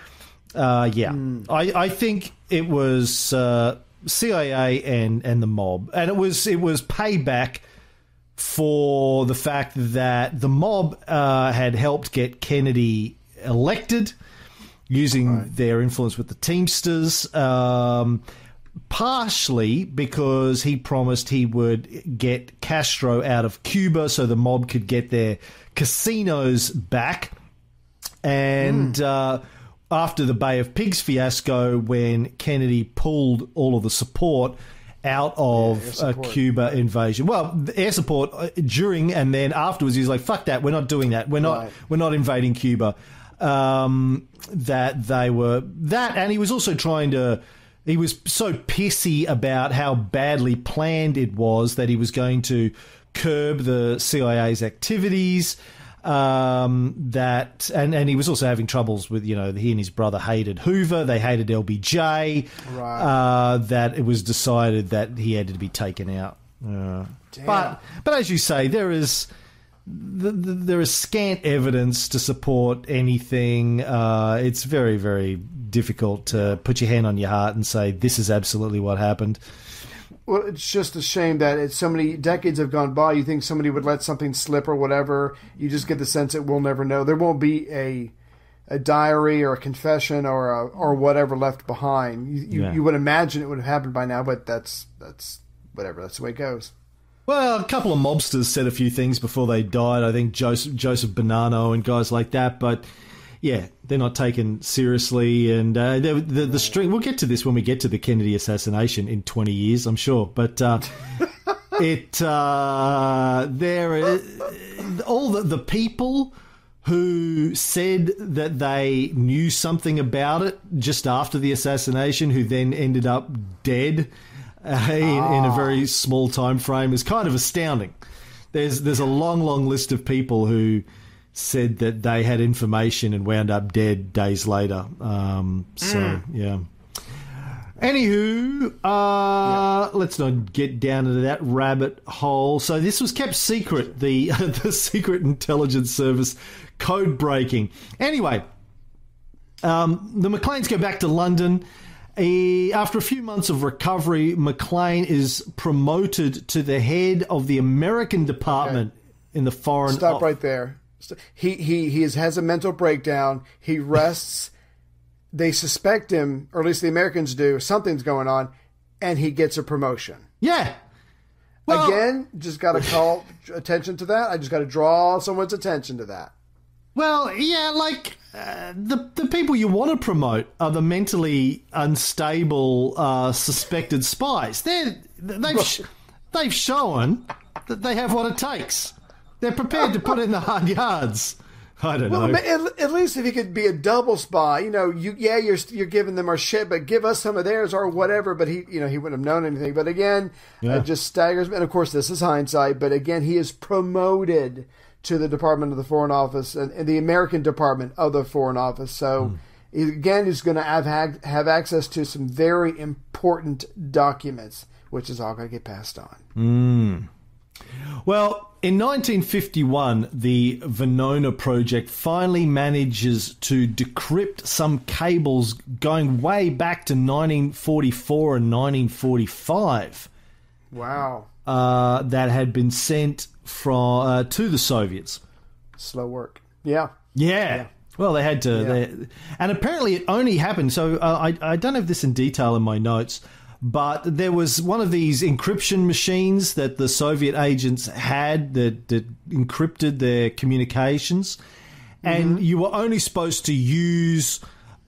Uh, yeah, I, I think it was uh, CIA and, and the mob, and it was it was payback for the fact that the mob uh, had helped get Kennedy elected using their influence with the Teamsters. Um, partially because he promised he would get Castro out of Cuba so the mob could get their casinos back. And uh, after the Bay of Pigs fiasco, when Kennedy pulled all of the support out of air a. Cuba invasion, well, the air support uh, during and then afterwards, he's like, "Fuck that, we're not doing that. We're not, Right. we're not invading Cuba." Um, that they were that, and he was also trying to. He was so pissy about how badly planned it was that he was going to curb the CIA's activities. Um, that and and he was also having troubles with you know he and his brother hated Hoover. They hated LBJ. Right. Uh, that it was decided that he had to be taken out. Uh, but but as you say, there is th th there is scant evidence to support anything. Uh, it's very, very difficult to put your hand on your heart and say this is absolutely what happened. Well, it's just a shame that it's so many decades have gone by. You think somebody would let something slip or whatever. You just get the sense that we'll never know. There won't be a a diary or a confession or a, or whatever left behind. You, you, Yeah. you would imagine it would have happened by now, but that's that's whatever. That's the way it goes. Well, a couple of mobsters said a few things before they died. I think Joseph Joseph Bonanno and guys like that, but yeah, they're not taken seriously. And uh, the, the the string. We'll get to this when we get to the Kennedy assassination in twenty years, I'm sure. But uh, it uh, there is, all the the people who said that they knew something about it just after the assassination, who then ended up dead uh, in, in a very small time frame, is kind of astounding. There's there's a long, long list of people who said that they had information and wound up dead days later. Um, so yeah. Anywho, uh, let's not get down into that rabbit hole. So this was kept secret, the the Secret Intelligence Service code breaking. Anyway, um, the Macleans go back to London. After a few months of recovery, Maclean is promoted to the head of the American department in the foreign. Stop right there. He he he has a mental breakdown. He rests. they suspect him, or at least the Americans do. Something's going on, and he gets a promotion. Yeah. Well- Again, just got to call attention to that. I just got to draw someone's attention to that. Well, yeah, like uh, the the people you want to promote are the mentally unstable uh, suspected spies. They're they've they've shown that they have what it takes. They're prepared to put in the hard yards. I don't Well, know. at, at least if he could be a double spy, you know, you yeah, you're you're giving them our shit, but give us some of theirs or whatever. But he, you know, he wouldn't have known anything. But again, Yeah. it just staggers me. And of course, this is hindsight. But again, he is promoted to the Department of the Foreign Office and, and the American Department of the Foreign Office. So hmm. he- again, he's going to have have access to some very important documents, which is all going to get passed on. Hmm. Well, in 1951, the Venona project finally manages to decrypt some cables going way back to 1944 and 1945 Wow, uh, that had been sent from uh, to the Soviets. slow work. Yeah. Yeah. Well, they had to, Yeah. they, and apparently it only happened. So uh, I I don't have this in detail in my notes, But there was one of these encryption machines that the Soviet agents had that, that encrypted their communications, and you were only supposed to use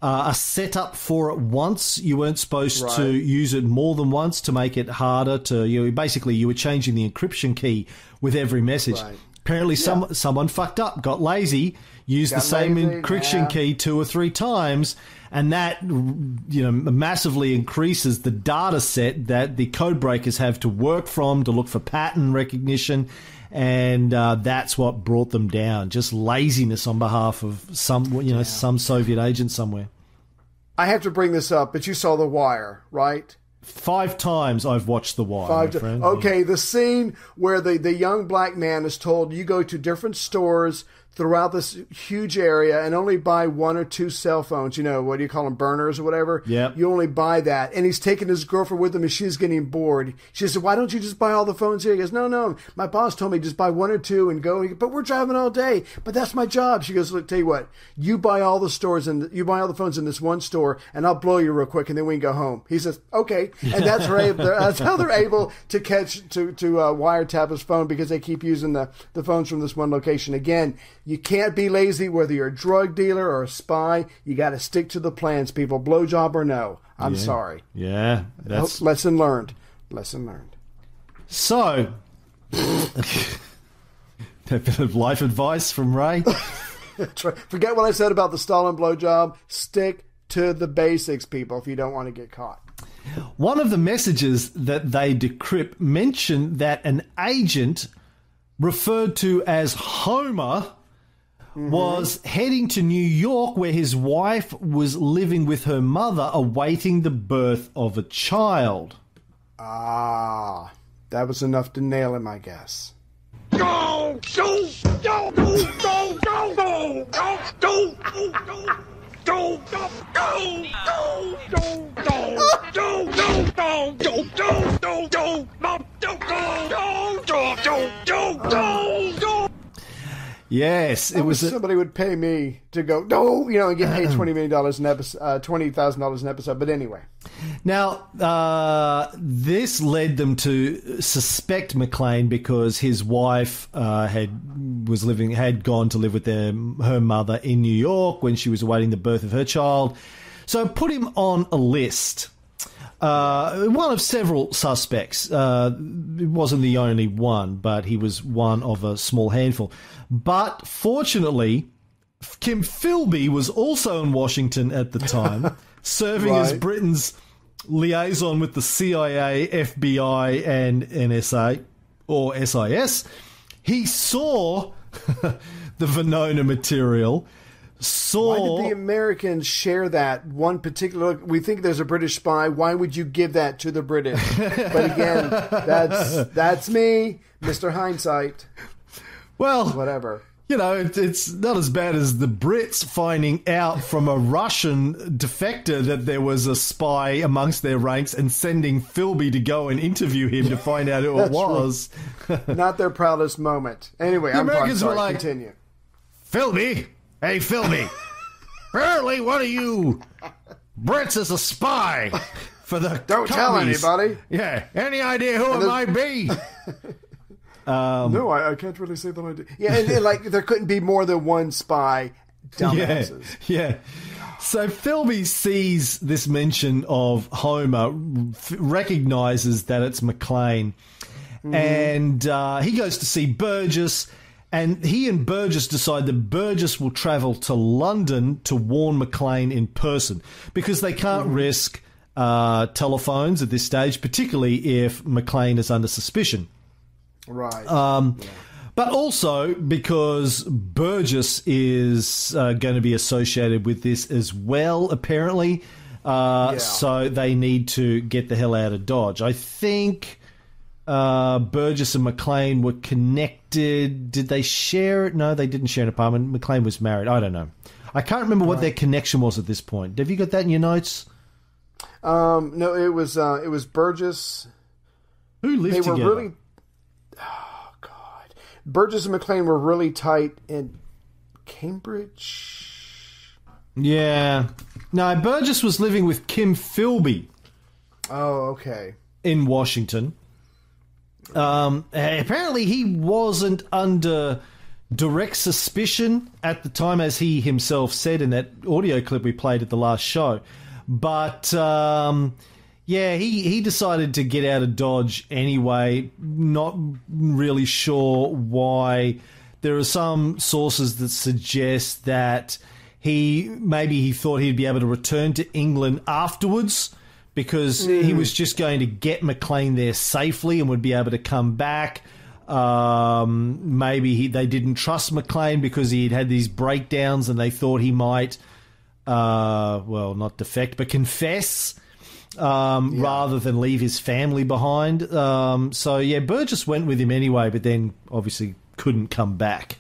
uh, a setup for it once. You weren't supposed to use it more than once to make it harder to. You know, basically, you were changing the encryption key with every message. Right. Apparently, some someone fucked up, got lazy, used Got the same lazy, encryption yeah. key two or three times, and that you know massively increases the data set that the code breakers have to work from to look for pattern recognition, and uh, that's what brought them down. Just laziness on behalf of some you know some Soviet agent somewhere. I have to bring this up, but you saw The Wire, right? Five times I've watched The Wire. Five to- okay, the scene where the, the young black man is told you go to different stores throughout this huge area and only buy one or two cell phones. You know, what do you call them, burners or whatever? Yeah. You only buy that. And he's taking his girlfriend with him and she's getting bored. She said, Why don't you just buy all the phones here? He goes, No, no. My boss told me just buy one or two and go. But we're driving all day. But that's my job. She goes, Look, tell you what, you buy all the stores and you buy all the phones in this one store and I'll blow you real quick and then we can go home. He says, Okay. And that's, right, that's how they're able to catch, to, to uh, wiretap his phone because they keep using the, the phones from this one location. Again, you can't be lazy whether you're a drug dealer or a spy. You got to stick to the plans, people. Blowjob or no. I'm sorry. Yeah, that's Lesson learned. Lesson learned. so. a bit of life advice from Ray. Forget what I said about the Stalin blowjob. Stick to the basics, people, if you don't want to get caught. One of the messages that they decrypt mentioned that an agent referred to as Homer was heading to New York where his wife was living with her mother awaiting the birth of a child. Ah, that was enough to nail him, I guess. Go, go, go, go, go, go, go, go, go, go, go. Go, go, go, go, go, go, go, go, go, go, go, go, go, Mom, go, go, go, go, go, go, go, go. Yes, it I was. wish A, somebody would pay me to go, no, you know, and get paid $20 million an episode, uh, $20,000 an episode. But anyway. now, uh, this led them to suspect Maclean because his wife uh, had was living had gone to live with their her mother in New York when she was awaiting the birth of her child. So put him on a list. Uh, one of several suspects. Uh, it wasn't the only one, but he was one of a small handful. But fortunately, Kim Philby was also in Washington at the time, serving as Britain's liaison with the CIA, FBI, and NSA or SIS. He saw the Venona material. Why did the Americans share that one particular? Look, We think there's a British spy. Why would you give that to the British? but again, that's that's me, Mister Hindsight. well, Whatever. you know, it, it's not as bad as the Brits finding out from a Russian defector that there was a spy amongst their ranks and sending Philby to go and interview him to find out who it was. Not their proudest moment. Anyway, I'm, I'm Americans were like- Continue. Philby, hey Philby, apparently one of you Brits is a spy for the Don't tell anybody. Yeah, any idea who it then- might be? no, I, I can't really say that I do. Yeah, and, and, like there couldn't be more than one spy. Dumbasses. Yeah, yeah. So Philby sees this mention of Homer, f- recognizes that it's Maclean, and uh, he goes to see Burgess. And he and Burgess decide that Burgess will travel to London to warn Maclean in person because they can't risk uh, telephones at this stage, particularly if Maclean is under suspicion. Right. Um, But also because Burgess is uh, going to be associated with this as well, apparently. Uh, Yeah. So they need to get the hell out of Dodge. I think uh, Burgess and Maclean were connected. Did they share it? No, they didn't share an apartment. Maclean was married. I don't know. I can't remember what their connection was at this point. Have you got that in your notes? um, no, it was uh, it was Burgess. Who lived They were together? really. Oh God, Burgess and Maclean were really tight in Cambridge. Yeah. No, Burgess was living with Kim Philby. Oh, okay. in Washington. Um, apparently, he wasn't under direct suspicion at the time, as he himself said in that audio clip we played at the last show. But um, yeah, he, he decided to get out of Dodge anyway. Not really sure why. There are some sources that suggest that he maybe he thought he'd be able to return to England afterwards because he was just going to get Maclean there safely and would be able to come back. Um, maybe he, they didn't trust Maclean because he had had these breakdowns and they thought he might, uh, well, not defect, but confess um, rather than leave his family behind. Um, so, yeah, Burgess went with him anyway, but then obviously couldn't come back.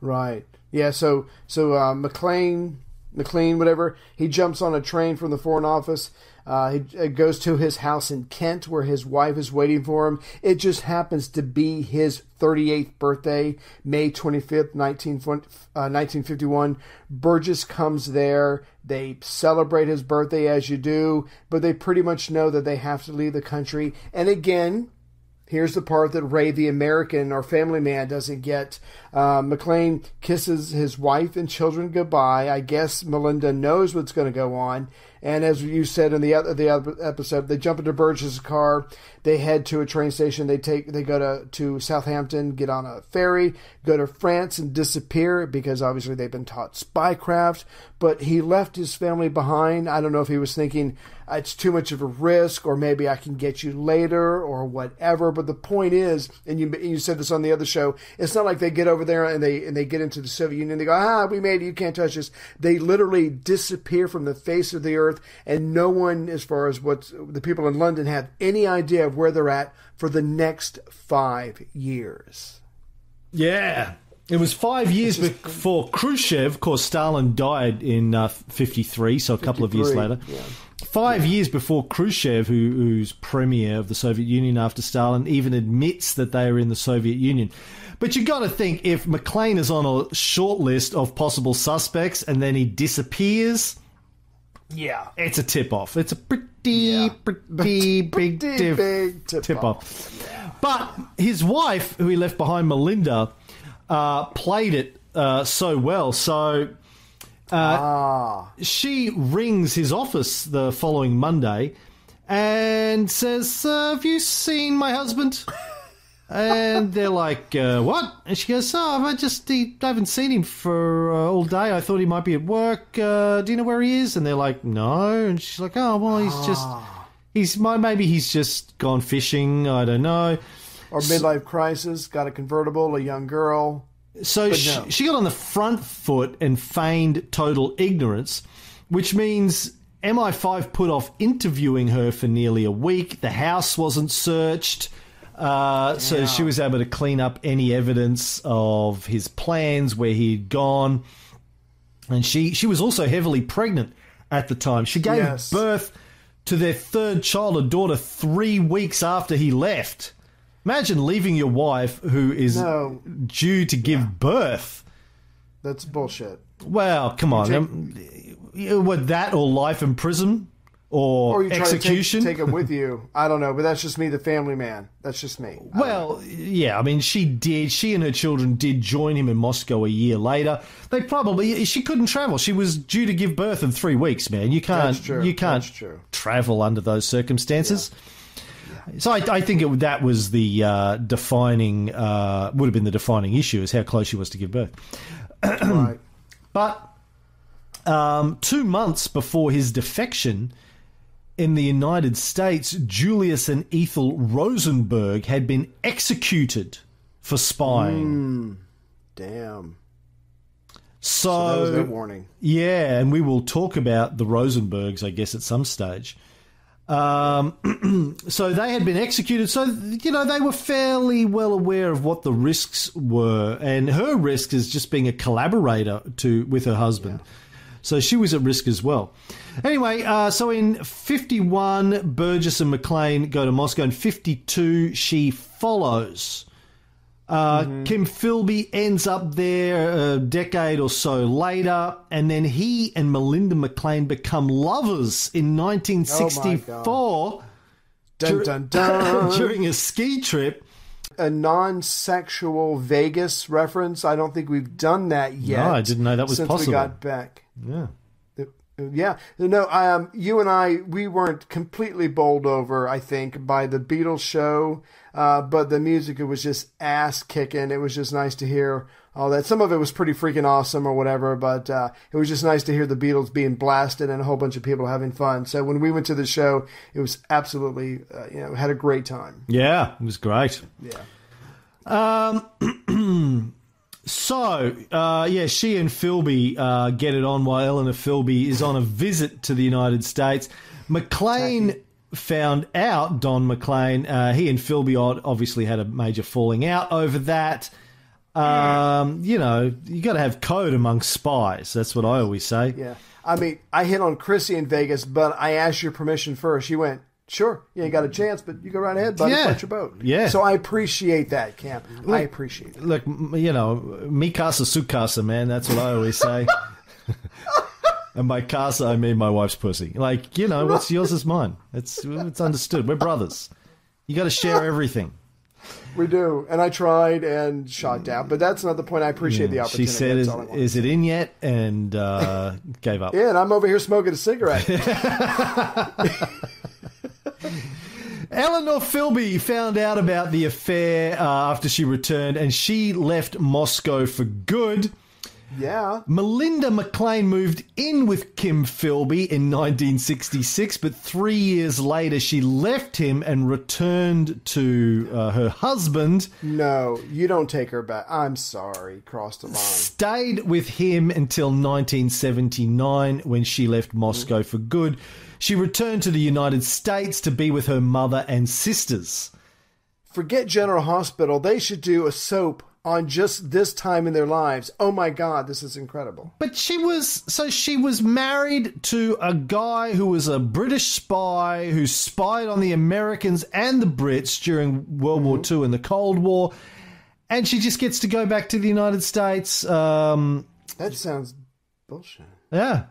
Right. Yeah. So so uh, Maclean, Maclean, whatever. He jumps on a train from the Foreign Office. Uh, he uh, goes to his house in Kent, where his wife is waiting for him. It just happens to be his 38th birthday, May 25th, 19, uh, 1951. Burgess comes there. They celebrate his birthday as you do, but they pretty much know that they have to leave the country. And again, Here's the part that Ray, the American or family man, doesn't get. Uh, Maclean kisses his wife and children goodbye. I guess Melinda knows what's going to go on. And as you said in the other the other episode, they jump into Burgess's car. They head to a train station. They take they go to to Southampton, get on a ferry, go to France, and disappear because obviously they've been taught spycraft. But he left his family behind. I don't know if he was thinking it's too much of a risk, or maybe I can get you later, or whatever. But the point is, and you you said this on the other show, it's not like they get over there and they and they get into the Soviet Union. They go, ah, we made it. You can't touch us. They literally disappear from the face of the earth, and no one, as far as what the people in London have any idea of where they're at for the next five years. Yeah. It was five years before Khrushchev. Of course, Stalin died in uh, 53, so a couple of years later. yeah. Five years before Khrushchev, who, who's premier of the Soviet Union after Stalin, even admits that they are in the Soviet Union. But you've got to think if Maclean is on a short list of possible suspects and then he disappears, Yeah. it's a tip off. It's a pretty, pretty big, Pretty diff- big tip tip off. But his wife, who he left behind, Melinda, uh, played it uh, so well. So Ah. she rings his office the following Monday and says, uh, "Have you seen my husband?" and they're like, uh, "What?" And she goes, "Oh, I just he, I haven't seen him for uh, all day. I thought he might be at work. Uh, do you know where he is?" And they're like, "No." And she's like, "Oh, well, he's just he's maybe he's just gone fishing. I don't know." Or midlife crisis, got a convertible, a young girl. So But she, she got on the front foot and feigned total ignorance, which means MI5 put off interviewing her for nearly a week. The house wasn't searched. Uh, so she was able to clean up any evidence of his plans, where he'd gone. And she, she was also heavily pregnant at the time. She gave Yes. birth to their third child, a daughter, three weeks after he left. Imagine leaving your wife who is No. due to give birth. That's bullshit. Well, come on. take- um, what, that or life in prison? Or, Or execution? take, take it with you. I don't know, but that's just me, the family man. That's just me. I Well, yeah, I mean, she did. She and her children did join him in Moscow a year later. They probably she couldn't travel. She was due to give birth in three weeks. Man, you can't. You can't travel under those circumstances. So I, I think it, that was the uh, defining uh, would have been the defining issue is how close she was to give birth. right. But um, two months before his defection in the United States, Julius and Ethel Rosenberg had been executed for spying. Damn. So, So that was their warning. yeah, and we will talk about the Rosenbergs, I guess, at some stage. Um, so they had been executed. So you know they were fairly well aware of what the risks were, and her risk is just being a collaborator to with her husband. So she was at risk as well. Anyway, uh, so in 51, Burgess and Maclean go to Moscow. In 52, she follows Uh, Kim Philby ends up there a decade or so later, and then he and Melinda Maclean become lovers in 1964 Dun dun dun. during a ski trip. a non-sexual Vegas reference. I don't think we've done that yet. No, I didn't know that was since possible. we got back. Yeah. Yeah, no, um, you and I, we weren't completely bowled over, I think, by the Beatles show, uh, but the music, it was just ass kicking. It was just nice to hear all that. Some of it was pretty freaking awesome or whatever, but uh, it was just nice to hear the Beatles being blasted and a whole bunch of people having fun. So when we went to the show, it was absolutely, uh, you know, had a great time. Yeah, it was great. Yeah. Um, so, uh, yeah, she and Philby uh, get it on while Eleanor Philby is on a visit to the United States. Maclean found out, Don Maclean, uh, he and Philby obviously had a major falling out over that. Um, you know, you got to have code among spies. That's what I always say. Yeah. I mean, I hit on Chrissy in Vegas, but I asked your permission first. You went, sure, you ain't got a chance, but you go right ahead, buddy. Yeah. Float your boat. Yeah. So I appreciate that, Camp. I appreciate it. Look, you know, mi casa su casa, man. That's what I always say. and by casa, I mean my wife's pussy. Like, you know, what's yours is mine. It's it's understood. We're brothers. You got to share everything. We do. And I tried and shot down, but that's another point. I appreciate the opportunity. She said, "Is, all I want. is it in yet?" And uh, gave up. Yeah, and I'm over here smoking a cigarette. Eleanor Philby found out about the affair uh, after she returned, and she left Moscow for good. yeah. Melinda Maclean moved in with Kim Philby in 1966, but three years later she left him and returned to uh, her husband. No, you don't take her back. I'm sorry. Crossed the line. Stayed with him until 1979 when she left Moscow for good. She returned to the United States to be with her mother and sisters. Forget General Hospital. They should do a soap on just this time in their lives. Oh my God, this is incredible. But she was so she was married to a guy who was a British spy who spied on the Americans and the Brits during World War II and the Cold War, and she just gets to go back to the United States. Um, That sounds bullshit. yeah.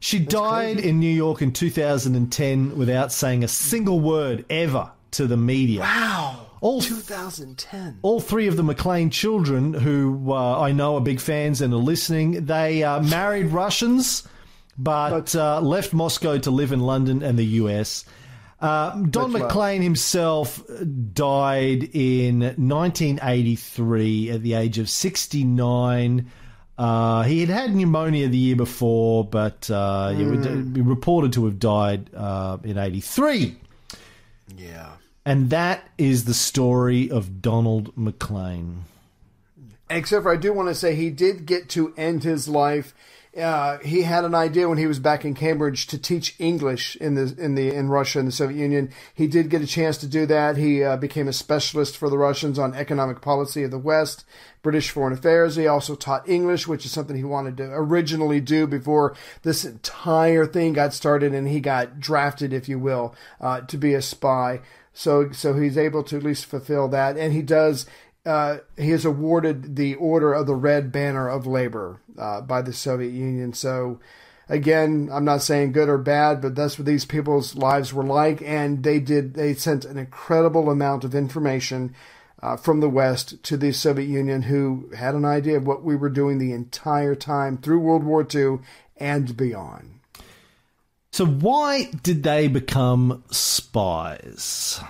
She died in New York in 2010 without saying a single word ever to the media. Wow. All 2010. all three of the Maclean children, who uh, I know are big fans and are listening, they uh, married Russians, but uh, left Moscow to live in London and the US. Uh, Don. Maclean himself died in 1983 at the age of 69. Uh, he had had pneumonia the year before, but uh, he would be reported to have died uh, in 83. Yeah. And that is the story of Donald Maclean. Except for I do want to say he did get to end his life. Uh, he had an idea when he was back in Cambridge to teach English in the in the in Russia and the Soviet Union. He did get a chance to do that. He uh, became a specialist for the Russians on economic policy of the West, British foreign affairs. He also taught English, which is something he wanted to originally do before this entire thing got started, and he got drafted, if you will, uh, to be a spy. So so he's able to at least fulfill that, and he does uh, he is awarded the Order of the Red Banner of Labor uh, by the Soviet Union. So, again, I'm not saying good or bad, but that's what these people's lives were like, and they did. They sent an incredible amount of information uh, from the West to the Soviet Union, who had an idea of what we were doing the entire time through World War II and beyond. So, why did they become spies?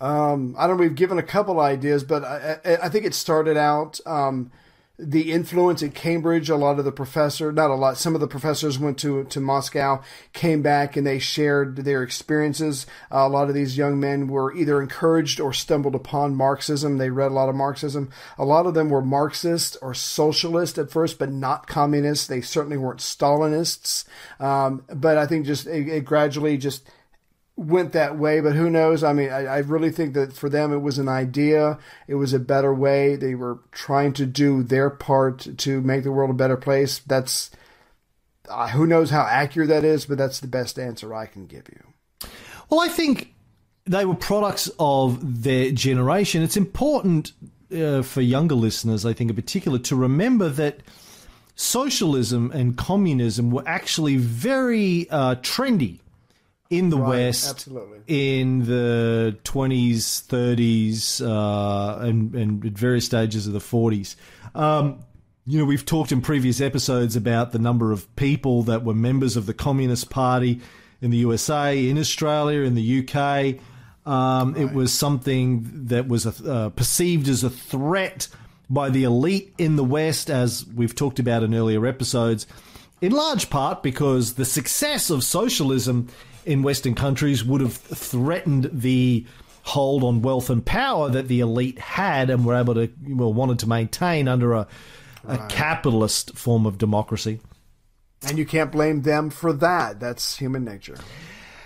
Um, I don't know. We've given a couple ideas, but I, I, think it started out um, the influence at Cambridge. A lot of the professor, not a lot, some of the professors went to to Moscow, came back, and they shared their experiences. Uh, a lot of these young men were either encouraged or stumbled upon Marxism. They read a lot of Marxism. A lot of them were Marxist or socialist at first, but not communists. They certainly weren't Stalinists. Um, but I think just it, it gradually just went that way, but who knows? I mean, I, I really think that for them it was an idea. It was a better way. They were trying to do their part to make the world a better place. That's uh, who knows how accurate that is, but that's the best answer I can give you. Well, I think they were products of their generation. It's important uh, for younger listeners, I think, in particular, to remember that socialism and communism were actually very uh, trendy in the Right, West absolutely. in the 20s, 30s, uh, and, and at various stages of the 40s. Um, you know, we've talked in previous episodes about the number of people that were members of the Communist Party in the USA, in Australia, in the UK. Um, It was something that was uh, perceived as a threat by the elite in the West, as we've talked about in earlier episodes, in large part because the success of socialism in Western countries would have threatened the hold on wealth and power that the elite had and were able to, well, wanted to maintain under a, a capitalist form of democracy. And you can't blame them for that. That's human nature.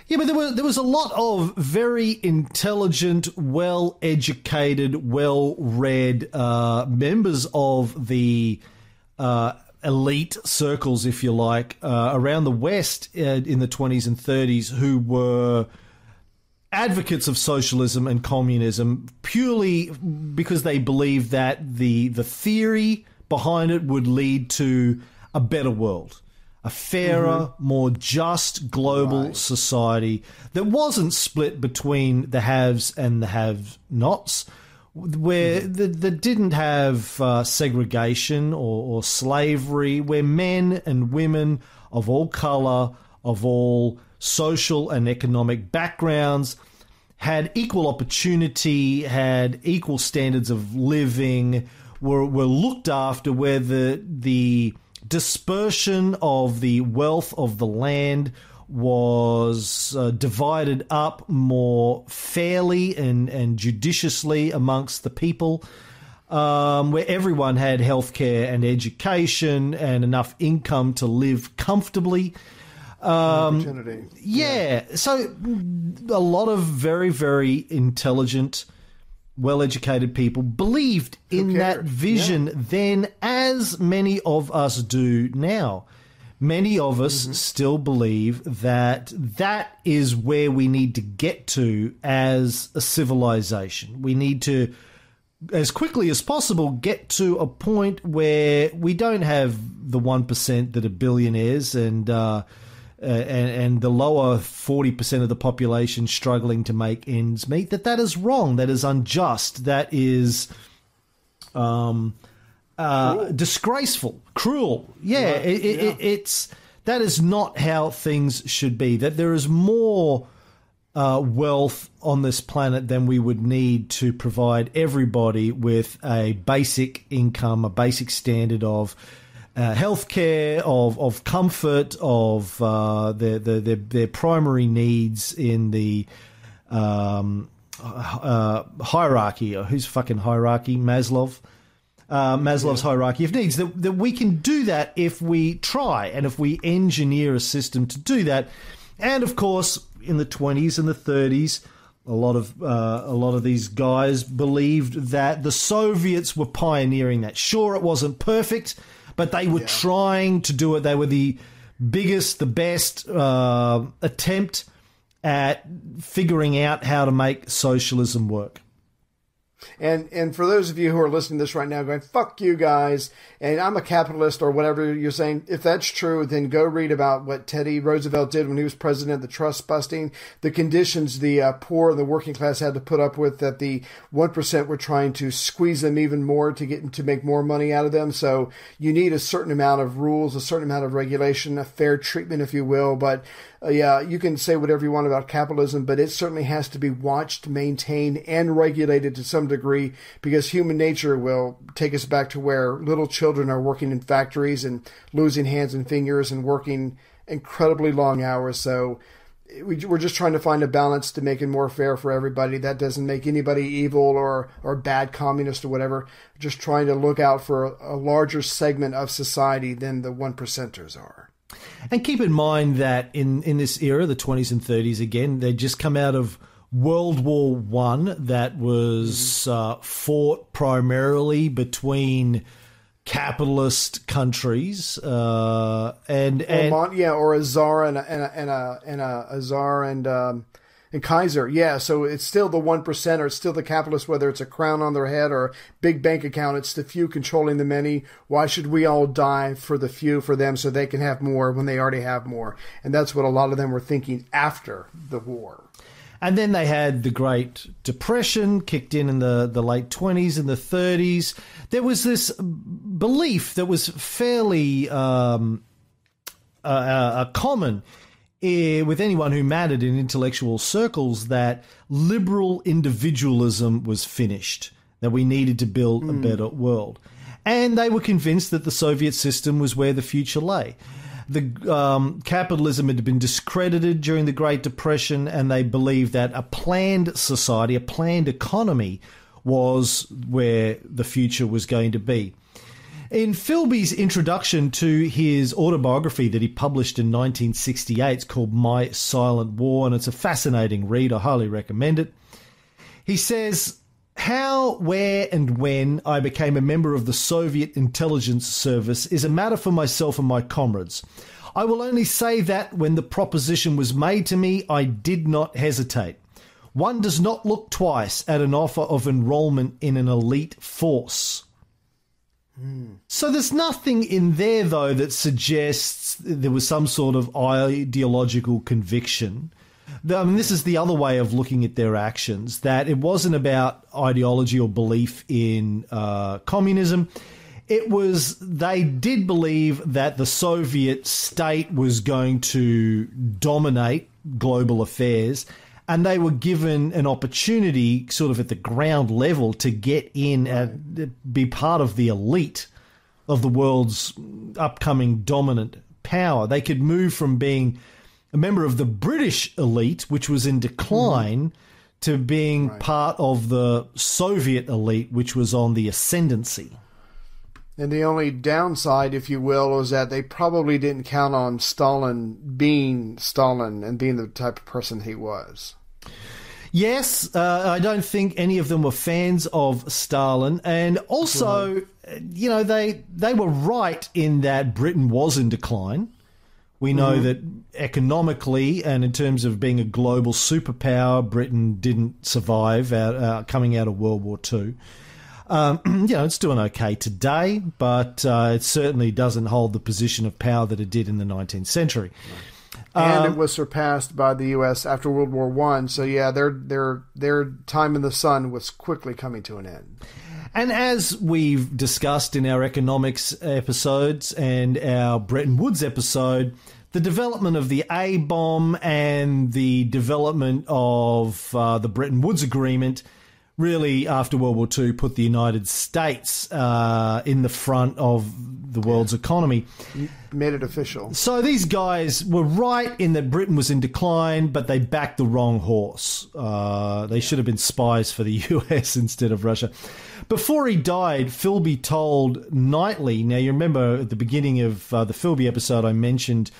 Yeah, but there was there was a lot of very intelligent, well educated, well read uh, members of the uh, elite circles, if you like, uh, around the West uh, in the twenties and thirties, who were advocates of socialism and communism purely because they believed that the the theory behind it would lead to a better world a fairer, more just global society that wasn't split between the haves and the have where that, that didn't have uh, segregation or, or slavery, where men and women of all color, of all social and economic backgrounds, had equal opportunity, had equal standards of living, were were looked after, where the the dispersion of the wealth of the land was uh, divided up more fairly and, and judiciously amongst the people, um, where everyone had healthcare and education and enough income to live comfortably. Um, Opportunity. yeah. So a lot of very, very intelligent, well educated people believed in that cared? vision then, as many of us do now. Many of us still believe that that is where we need to get to as a civilization. We need to, as quickly as possible, get to a point where we don't have the 1% that are billionaires and, uh, uh, and, and the lower 40% of the population struggling to make ends meet, that that is wrong, that is unjust, that is um, uh, disgraceful, cruel. Yeah, it, it, it, it's that is not how things should be. That there is more uh, wealth on this planet than we would need to provide everybody with a basic income, a basic standard of uh, healthcare, of of comfort, of uh, their, their their their primary needs in the um, uh, hierarchy. Who's fucking hierarchy? Maslow. Uh, Maslow's hierarchy of needs. That, that we can do that if we try and if we engineer a system to do that. And of course, in the 20s and the 30s, a lot of uh, a lot of these guys believed that the Soviets were pioneering that. Sure, it wasn't perfect, but they were trying to do it. They were the biggest, the best uh, attempt at figuring out how to make socialism work. And and for those of you who are listening to this right now, going "fuck you guys," and I'm a capitalist or whatever you're saying, if that's true, then go read about what Teddy Roosevelt did when he was president, the trust busting, the conditions the uh, poor and the working class had to put up with, that the one percent were trying to squeeze them even more to get to make more money out of them. So you need a certain amount of rules, a certain amount of regulation, a fair treatment, if you will, but. Uh, yeah, you can say whatever you want about capitalism, but it certainly has to be watched, maintained, and regulated to some degree because human nature will take us back to where little children are working in factories and losing hands and fingers and working incredibly long hours. So we, we're just trying to find a balance to make it more fair for everybody. That doesn't make anybody evil or, or bad communist or whatever. Just trying to look out for a larger segment of society than the one percenters are. And keep in mind that in, in this era, the 20s and 30s, again, they'd just come out of World War One, that was uh, fought primarily between capitalist countries, uh, and Or and Mon- yeah, or a czar and a, and a, and a, and a, a czar and um, And Kaiser, yeah, so it's still the 1% or it's still the capitalists, whether it's a crown on their head or a big bank account, it's the few controlling the many. Why should we all die for the few, for them, so they can have more when they already have more? And that's what a lot of them were thinking after the war. And then they had the Great Depression kicked in in the, the late 20s and the 30s. There was this belief that was fairly um, uh, uh, common with anyone who mattered in intellectual circles that liberal individualism was finished, that we needed to build a better world. And they were convinced that the Soviet system was where the future lay. The um, capitalism had been discredited during the Great Depression, and they believed that a planned society, a planned economy, was where the future was going to be. In Philby's introduction to his autobiography that he published in 1968, it's called My Silent War, and it's a fascinating read. I highly recommend it. He says, How, where, and when I became a member of the Soviet intelligence service is a matter for myself and my comrades. I will only say that when the proposition was made to me, I did not hesitate. One does not look twice at an offer of enrolment in an elite force. So there's nothing in there, though, that suggests there was some sort of ideological conviction. I mean, this is the other way of looking at their actions that it wasn't about ideology or belief in uh, communism. It was, they did believe that the Soviet state was going to dominate global affairs, and they were given an opportunity, sort of at the ground level, to get in and be part of the elite of the world's upcoming dominant power. They could move from being a member of the British elite, which was in decline, mm-hmm. to being part of the Soviet elite, which was on the ascendancy. And the only downside, if you will, was that they probably didn't count on Stalin being Stalin and being the type of person he was. Yes, uh, I don't think any of them were fans of Stalin, and also, uh, you know, they they were right in that Britain was in decline. We know that economically and in terms of being a global superpower, Britain didn't survive out, uh, coming out of World War Two. Um, you know, it's doing okay today, but uh, it certainly doesn't hold the position of power that it did in the 19th century. And Um, it was surpassed by the U.S. after World War One. So yeah, their their their time in the sun was quickly coming to an end. And as we've discussed in our economics episodes and our Bretton Woods episode, the development of the A bomb and the development of uh, the Bretton Woods Agreement really, after World War II, put the United States uh, in the front of the world's economy. Made it official. So these guys were right in that Britain was in decline, but they backed the wrong horse. Uh, they should have been spies for the US instead of Russia. Before he died, Philby told Knightley. Now you remember at the beginning of uh, the Philby episode, I mentioned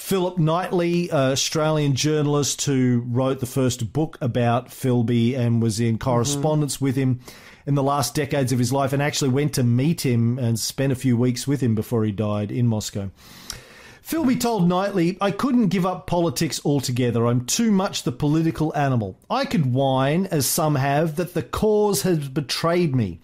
Philip Knightley, uh, Australian journalist who wrote the first book about Philby and was in correspondence with him in the last decades of his life, and actually went to meet him and spent a few weeks with him before he died in Moscow. Philby told Knightley, I couldn't give up politics altogether. I'm too much the political animal. I could whine, as some have, that the cause has betrayed me.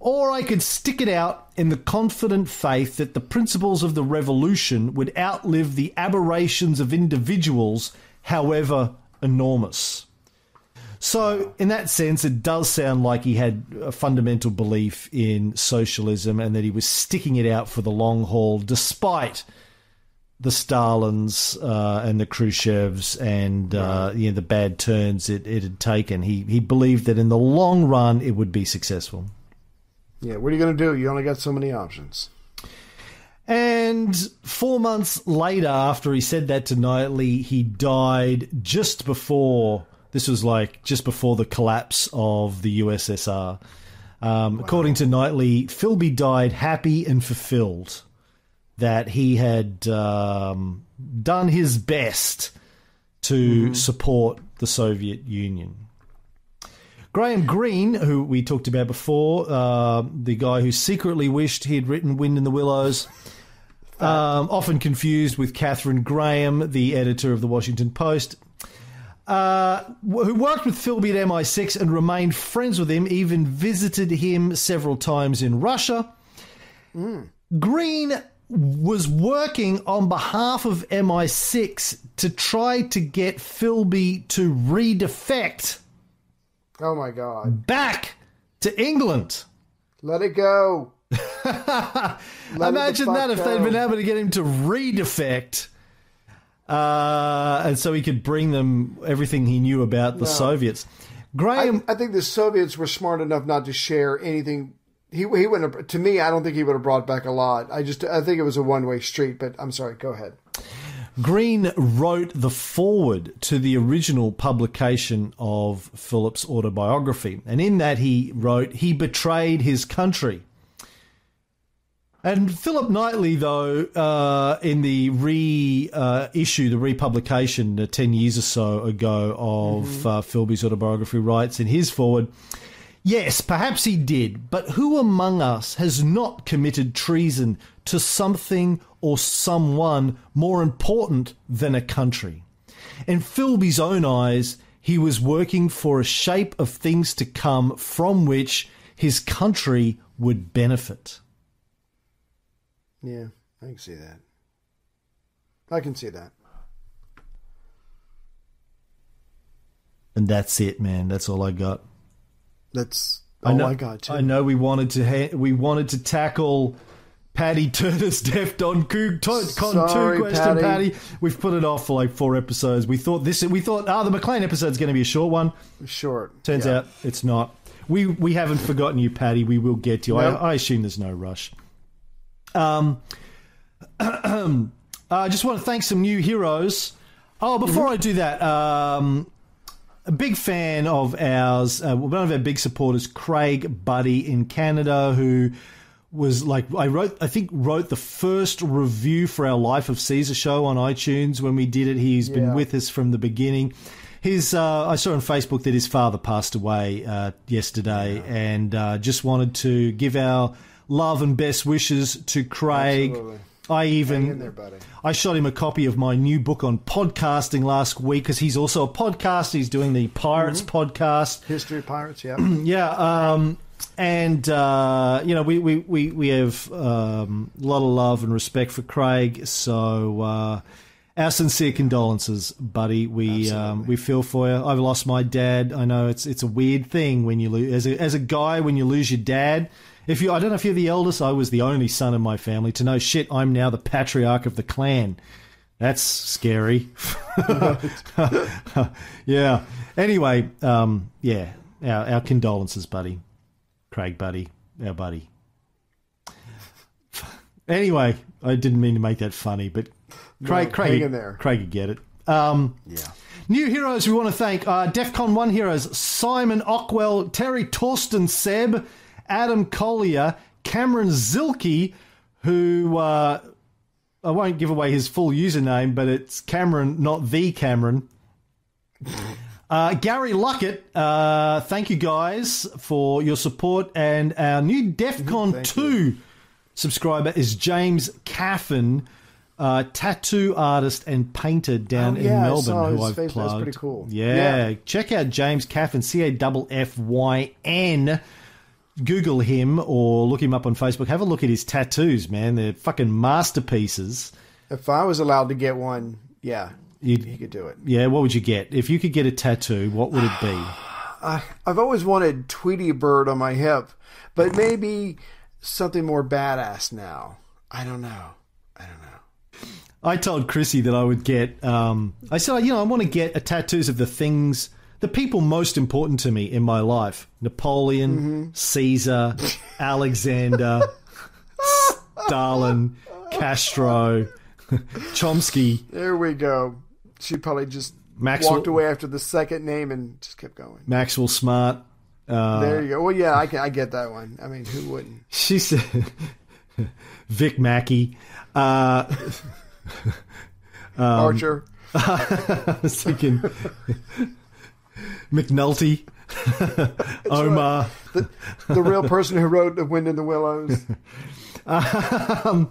Or I could stick it out in the confident faith that the principles of the revolution would outlive the aberrations of individuals, however enormous. So, in that sense, it does sound like he had a fundamental belief in socialism and that he was sticking it out for the long haul, despite the Stalins uh, and the Khrushchevs and uh, you know, the bad turns it, it had taken. He he believed that in the long run it would be successful. Yeah, what are you going to do? You only got so many options. And four months later, after he said that to Knightley, he died just before. This was like just before the collapse of the USSR. Um, According to Knightley, Philby died happy and fulfilled that he had um, done his best to support the Soviet Union. Graham Greene, who we talked about before, uh, the guy who secretly wished he had written Wind in the Willows, um, often confused with Katharine Graham, the editor of the Washington Post. uh, who worked with Philby at MI6 and remained friends with him, even visited him several times in Russia. Greene was working on behalf of MI6 to try to get Philby to redefect Oh my God. back to England. Let it go. Imagine that if they'd been able to get him to redefect, uh, and so he could bring them everything he knew about the Soviets. Graham, I, I think the Soviets were smart enough not to share anything. He he wouldn't have, to me. I don't think he would have brought back a lot. I just I think it was a one way street. But I'm sorry. Go ahead. Greene wrote the foreword to the original publication of Philby's autobiography, and in that he wrote, "He betrayed his country." And Philip Knightley, though, uh, in the reissue, the republication uh, 10 years or so ago of uh, Philby's autobiography, writes in his foreword, Yes, perhaps he did, but who among us has not committed treason to something or someone more important than a country? In Philby's own eyes, he was working for a shape of things to come from which his country would benefit. Yeah, I can see that. I can see that. And that's it, man. That's all I got. That's I oh know, my god. Too. I know we wanted to ha- we wanted to tackle Paddy Turner's Deft on Coog to- Con Sorry, two question, Paddy. Paddy. We've put it off for like four episodes. We thought this. We thought, ah, the Maclean episode's going to be a short one. Short. Turns Yeah. out it's not. We we haven't forgotten you, Paddy. We will get you. Nope. I, I assume there's no rush. Um, I just want to thank some new heroes. Oh, before I do that, um, a big fan of ours, uh, one of our big supporters, Craig Buddy in Canada, who was like I wrote, I think wrote the first review for our Life of Caesar show on iTunes when we did it. He's been with us from the beginning. His, uh, I saw on Facebook that his father passed away uh, yesterday, and uh, just wanted to give our love and best wishes to Craig. Absolutely. I even there. I shot him a copy of my new book on podcasting last week because he's also a podcaster. He's doing the Pirates Mm-hmm. podcast. History of Pirates. Yeah. Yeah, um, and uh, you know we we we we have um, a lot of love and respect for Craig. So uh, our sincere condolences, buddy. We um, we feel for you. I've lost my dad. I know it's it's a weird thing when you lose as a as a guy when you lose your dad. If you, I don't know if you're the eldest. I was the only son in my family. To know shit, I'm now the patriarch of the clan. That's scary. yeah. Anyway, um, yeah. Our, our condolences, buddy. Craig, buddy. Our buddy. Anyway, I didn't mean to make that funny, but Craig, No, Craig, in there. Craig get it. Um, Yeah. New heroes we want to thank uh, DEFCON 1 heroes Simon Ockwell, Terry Torsten Seb, Adam Collier, Cameron Zilke, who uh, I won't give away his full username, but it's Cameron, not the Cameron. Uh, Gary Luckett, uh, thank you guys for your support. And our new DEFCON 2 subscriber is James Caffin, uh, tattoo artist and painter down Oh, in yeah, I Melbourne, who I've face. That's plugged. pretty cool. Yeah. Yeah. check out James Caffin, C A F F Y N. Google him or look him up on Facebook. Have a look at his tattoos, man. They're fucking masterpieces. If I was allowed to get one, yeah, You'd- could do it. Yeah, what would you get? If you could get a tattoo, what would it be? I, I've always wanted Tweety Bird on my hip, but maybe something more badass now. I don't know. I don't know. I told Chrissy that I would get. Um, I said, you know, I want to get a tattoos of the things, the people most important to me in my life: Napoleon, Caesar, Alexander, Stalin, Castro, Chomsky, There we go. She probably just Maxwell- walked away after the second name and just kept going. Maxwell Smart. Uh, there you go. Well, yeah, I, can, I get that one. I mean, who wouldn't? She said, Vic Mackey. Uh, Um, Archer. I was thinking McNulty, Omar. the real person who wrote The Wind in the Willows. Um,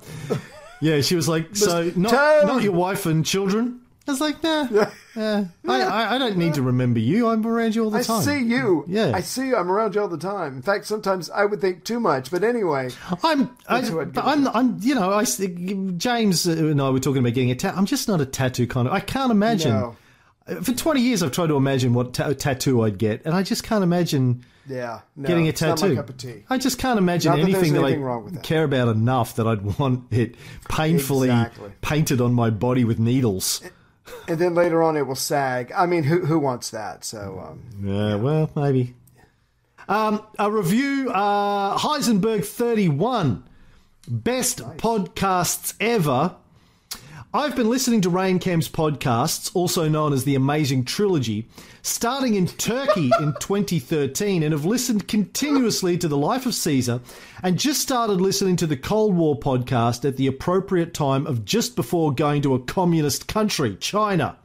yeah, she was like, so not, not your wife and children. I was like, nah, uh, I, I, I don't need to remember you. I'm around you all the I time. I see you. Yeah. I see you. I'm around you all the time. In fact, sometimes I would think too much. But anyway, I'm, I, That's who I'd but give it I'm, I'm, you know, I, James and I were talking about getting a tattoo. I'm just not a tattoo kind of. I can't imagine. No. For 20 years, I've tried to imagine what ta- tattoo I'd get, and I just can't imagine yeah, no, getting a tattoo. my cup of tea. I just can't imagine that anything that, anything I that. care about enough that I'd want it painfully Exactly. painted on my body with needles. And then later on, it will sag. I mean, who who wants that? So, um, Yeah, well, maybe. Um, a review uh, Heisenberg 31. Best podcasts ever. I've been listening to Rain Cam's podcasts, also known as the Amazing Trilogy, starting in Turkey in 2013, and have listened continuously to The Life of Caesar, and just started listening to the Cold War podcast at the appropriate time of just before going to a communist country, China.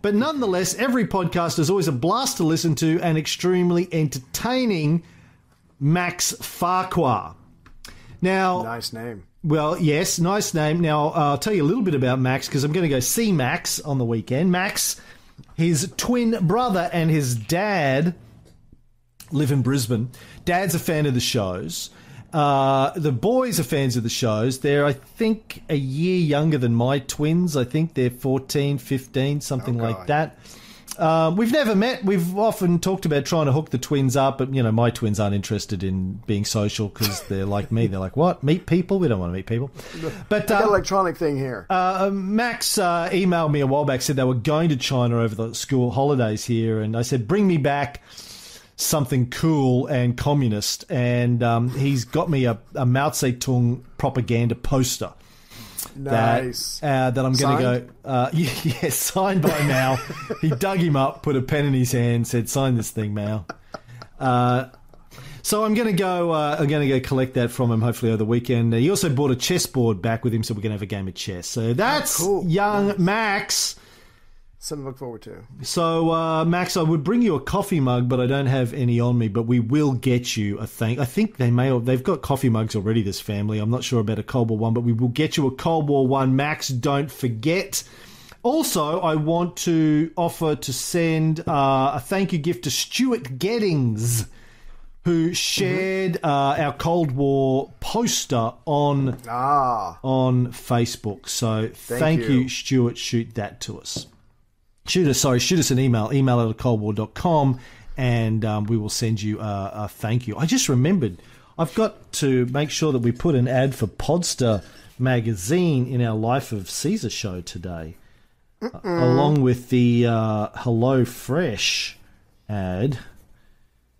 But nonetheless, every podcast is always a blast to listen to and extremely entertaining. Max Farquhar. Now, nice name. Well, yes, nice name. Now, uh, I'll tell you a little bit about Max because I'm going to go see Max on the weekend. Max, his twin brother and his dad live in Brisbane. Dad's a fan of the shows. Uh, the boys are fans of the shows. They're, I think, a year younger than my twins. I think they're 14, 15, something like that. Um, we've never met. We've often talked about trying to hook the twins up, but you know, my twins aren't interested in being social because they're like me. They're like, "What? Meet people? We don't want to meet people." But I got an um, electronic thing here. uh, Max uh, emailed me a while back, said they were going to China over the school holidays here, and I said, "Bring me back something cool and communist." And um, he's got me a, a Mao Zedong propaganda poster. Nice. That, uh, that I'm going to go. Uh, yeah, yeah, signed by Mao. he dug him up, put a pen in his hand, said, "Sign this thing, Mao." Uh, so I'm going to go. Uh, I'm going to go collect that from him. Hopefully over the weekend. Uh, he also bought a chessboard back with him, so we're going to have a game of chess. So that's cool. young Max. Something to look forward to. So uh, Max, I would bring you a coffee mug, but I don't have any on me. But we will get you a thing. I think they may. Have, they've got coffee mugs already. This family. I'm not sure about a Cold War one, but we will get you a Cold War one. Max, don't forget. Also, I want to offer to send uh, a thank you gift to Stuart Geddings, who shared uh, our Cold War poster on Ah, on Facebook. So thank, you. you. Stuart. Shoot that to us. Shoot us, sorry, shoot us an email, email at coldwar.com, and um, we will send you a, a thank you. I just remembered, I've got to make sure that we put an ad for Podster magazine in our Life of Caesar show today, along with the uh, Hello Fresh ad,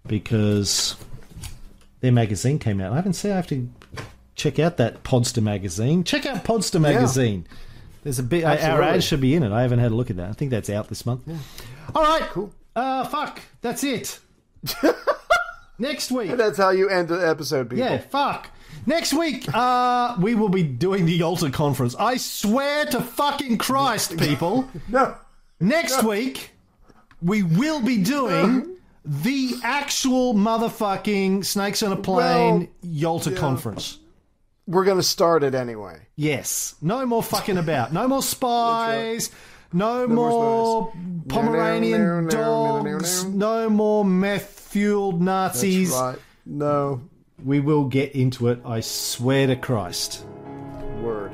because their magazine came out. I haven't seen. I have to check out that Podster magazine. Check out Podster magazine. There's a bit. Our Absolutely. ad should be in it. I haven't had a look at that. I think that's out this month. All right, cool. Uh, fuck. That's it. Next week. that's how you end the episode, people. Yeah, fuck. Next week, uh, we will be doing the Yalta Conference. I swear to fucking Christ, people. No. Next week, we will be doing the actual motherfucking Snakes on a Plane Yalta Conference. We're going to start it anyway. Yes. No more fucking about. No more spies. No, more more. Pomeranian No, no, no, no, no, no, dogs. no. No more meth fueled Nazis. That's right. No. We will get into it. I swear to Christ. Word.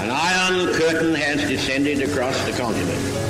An iron curtain has descended across the continent.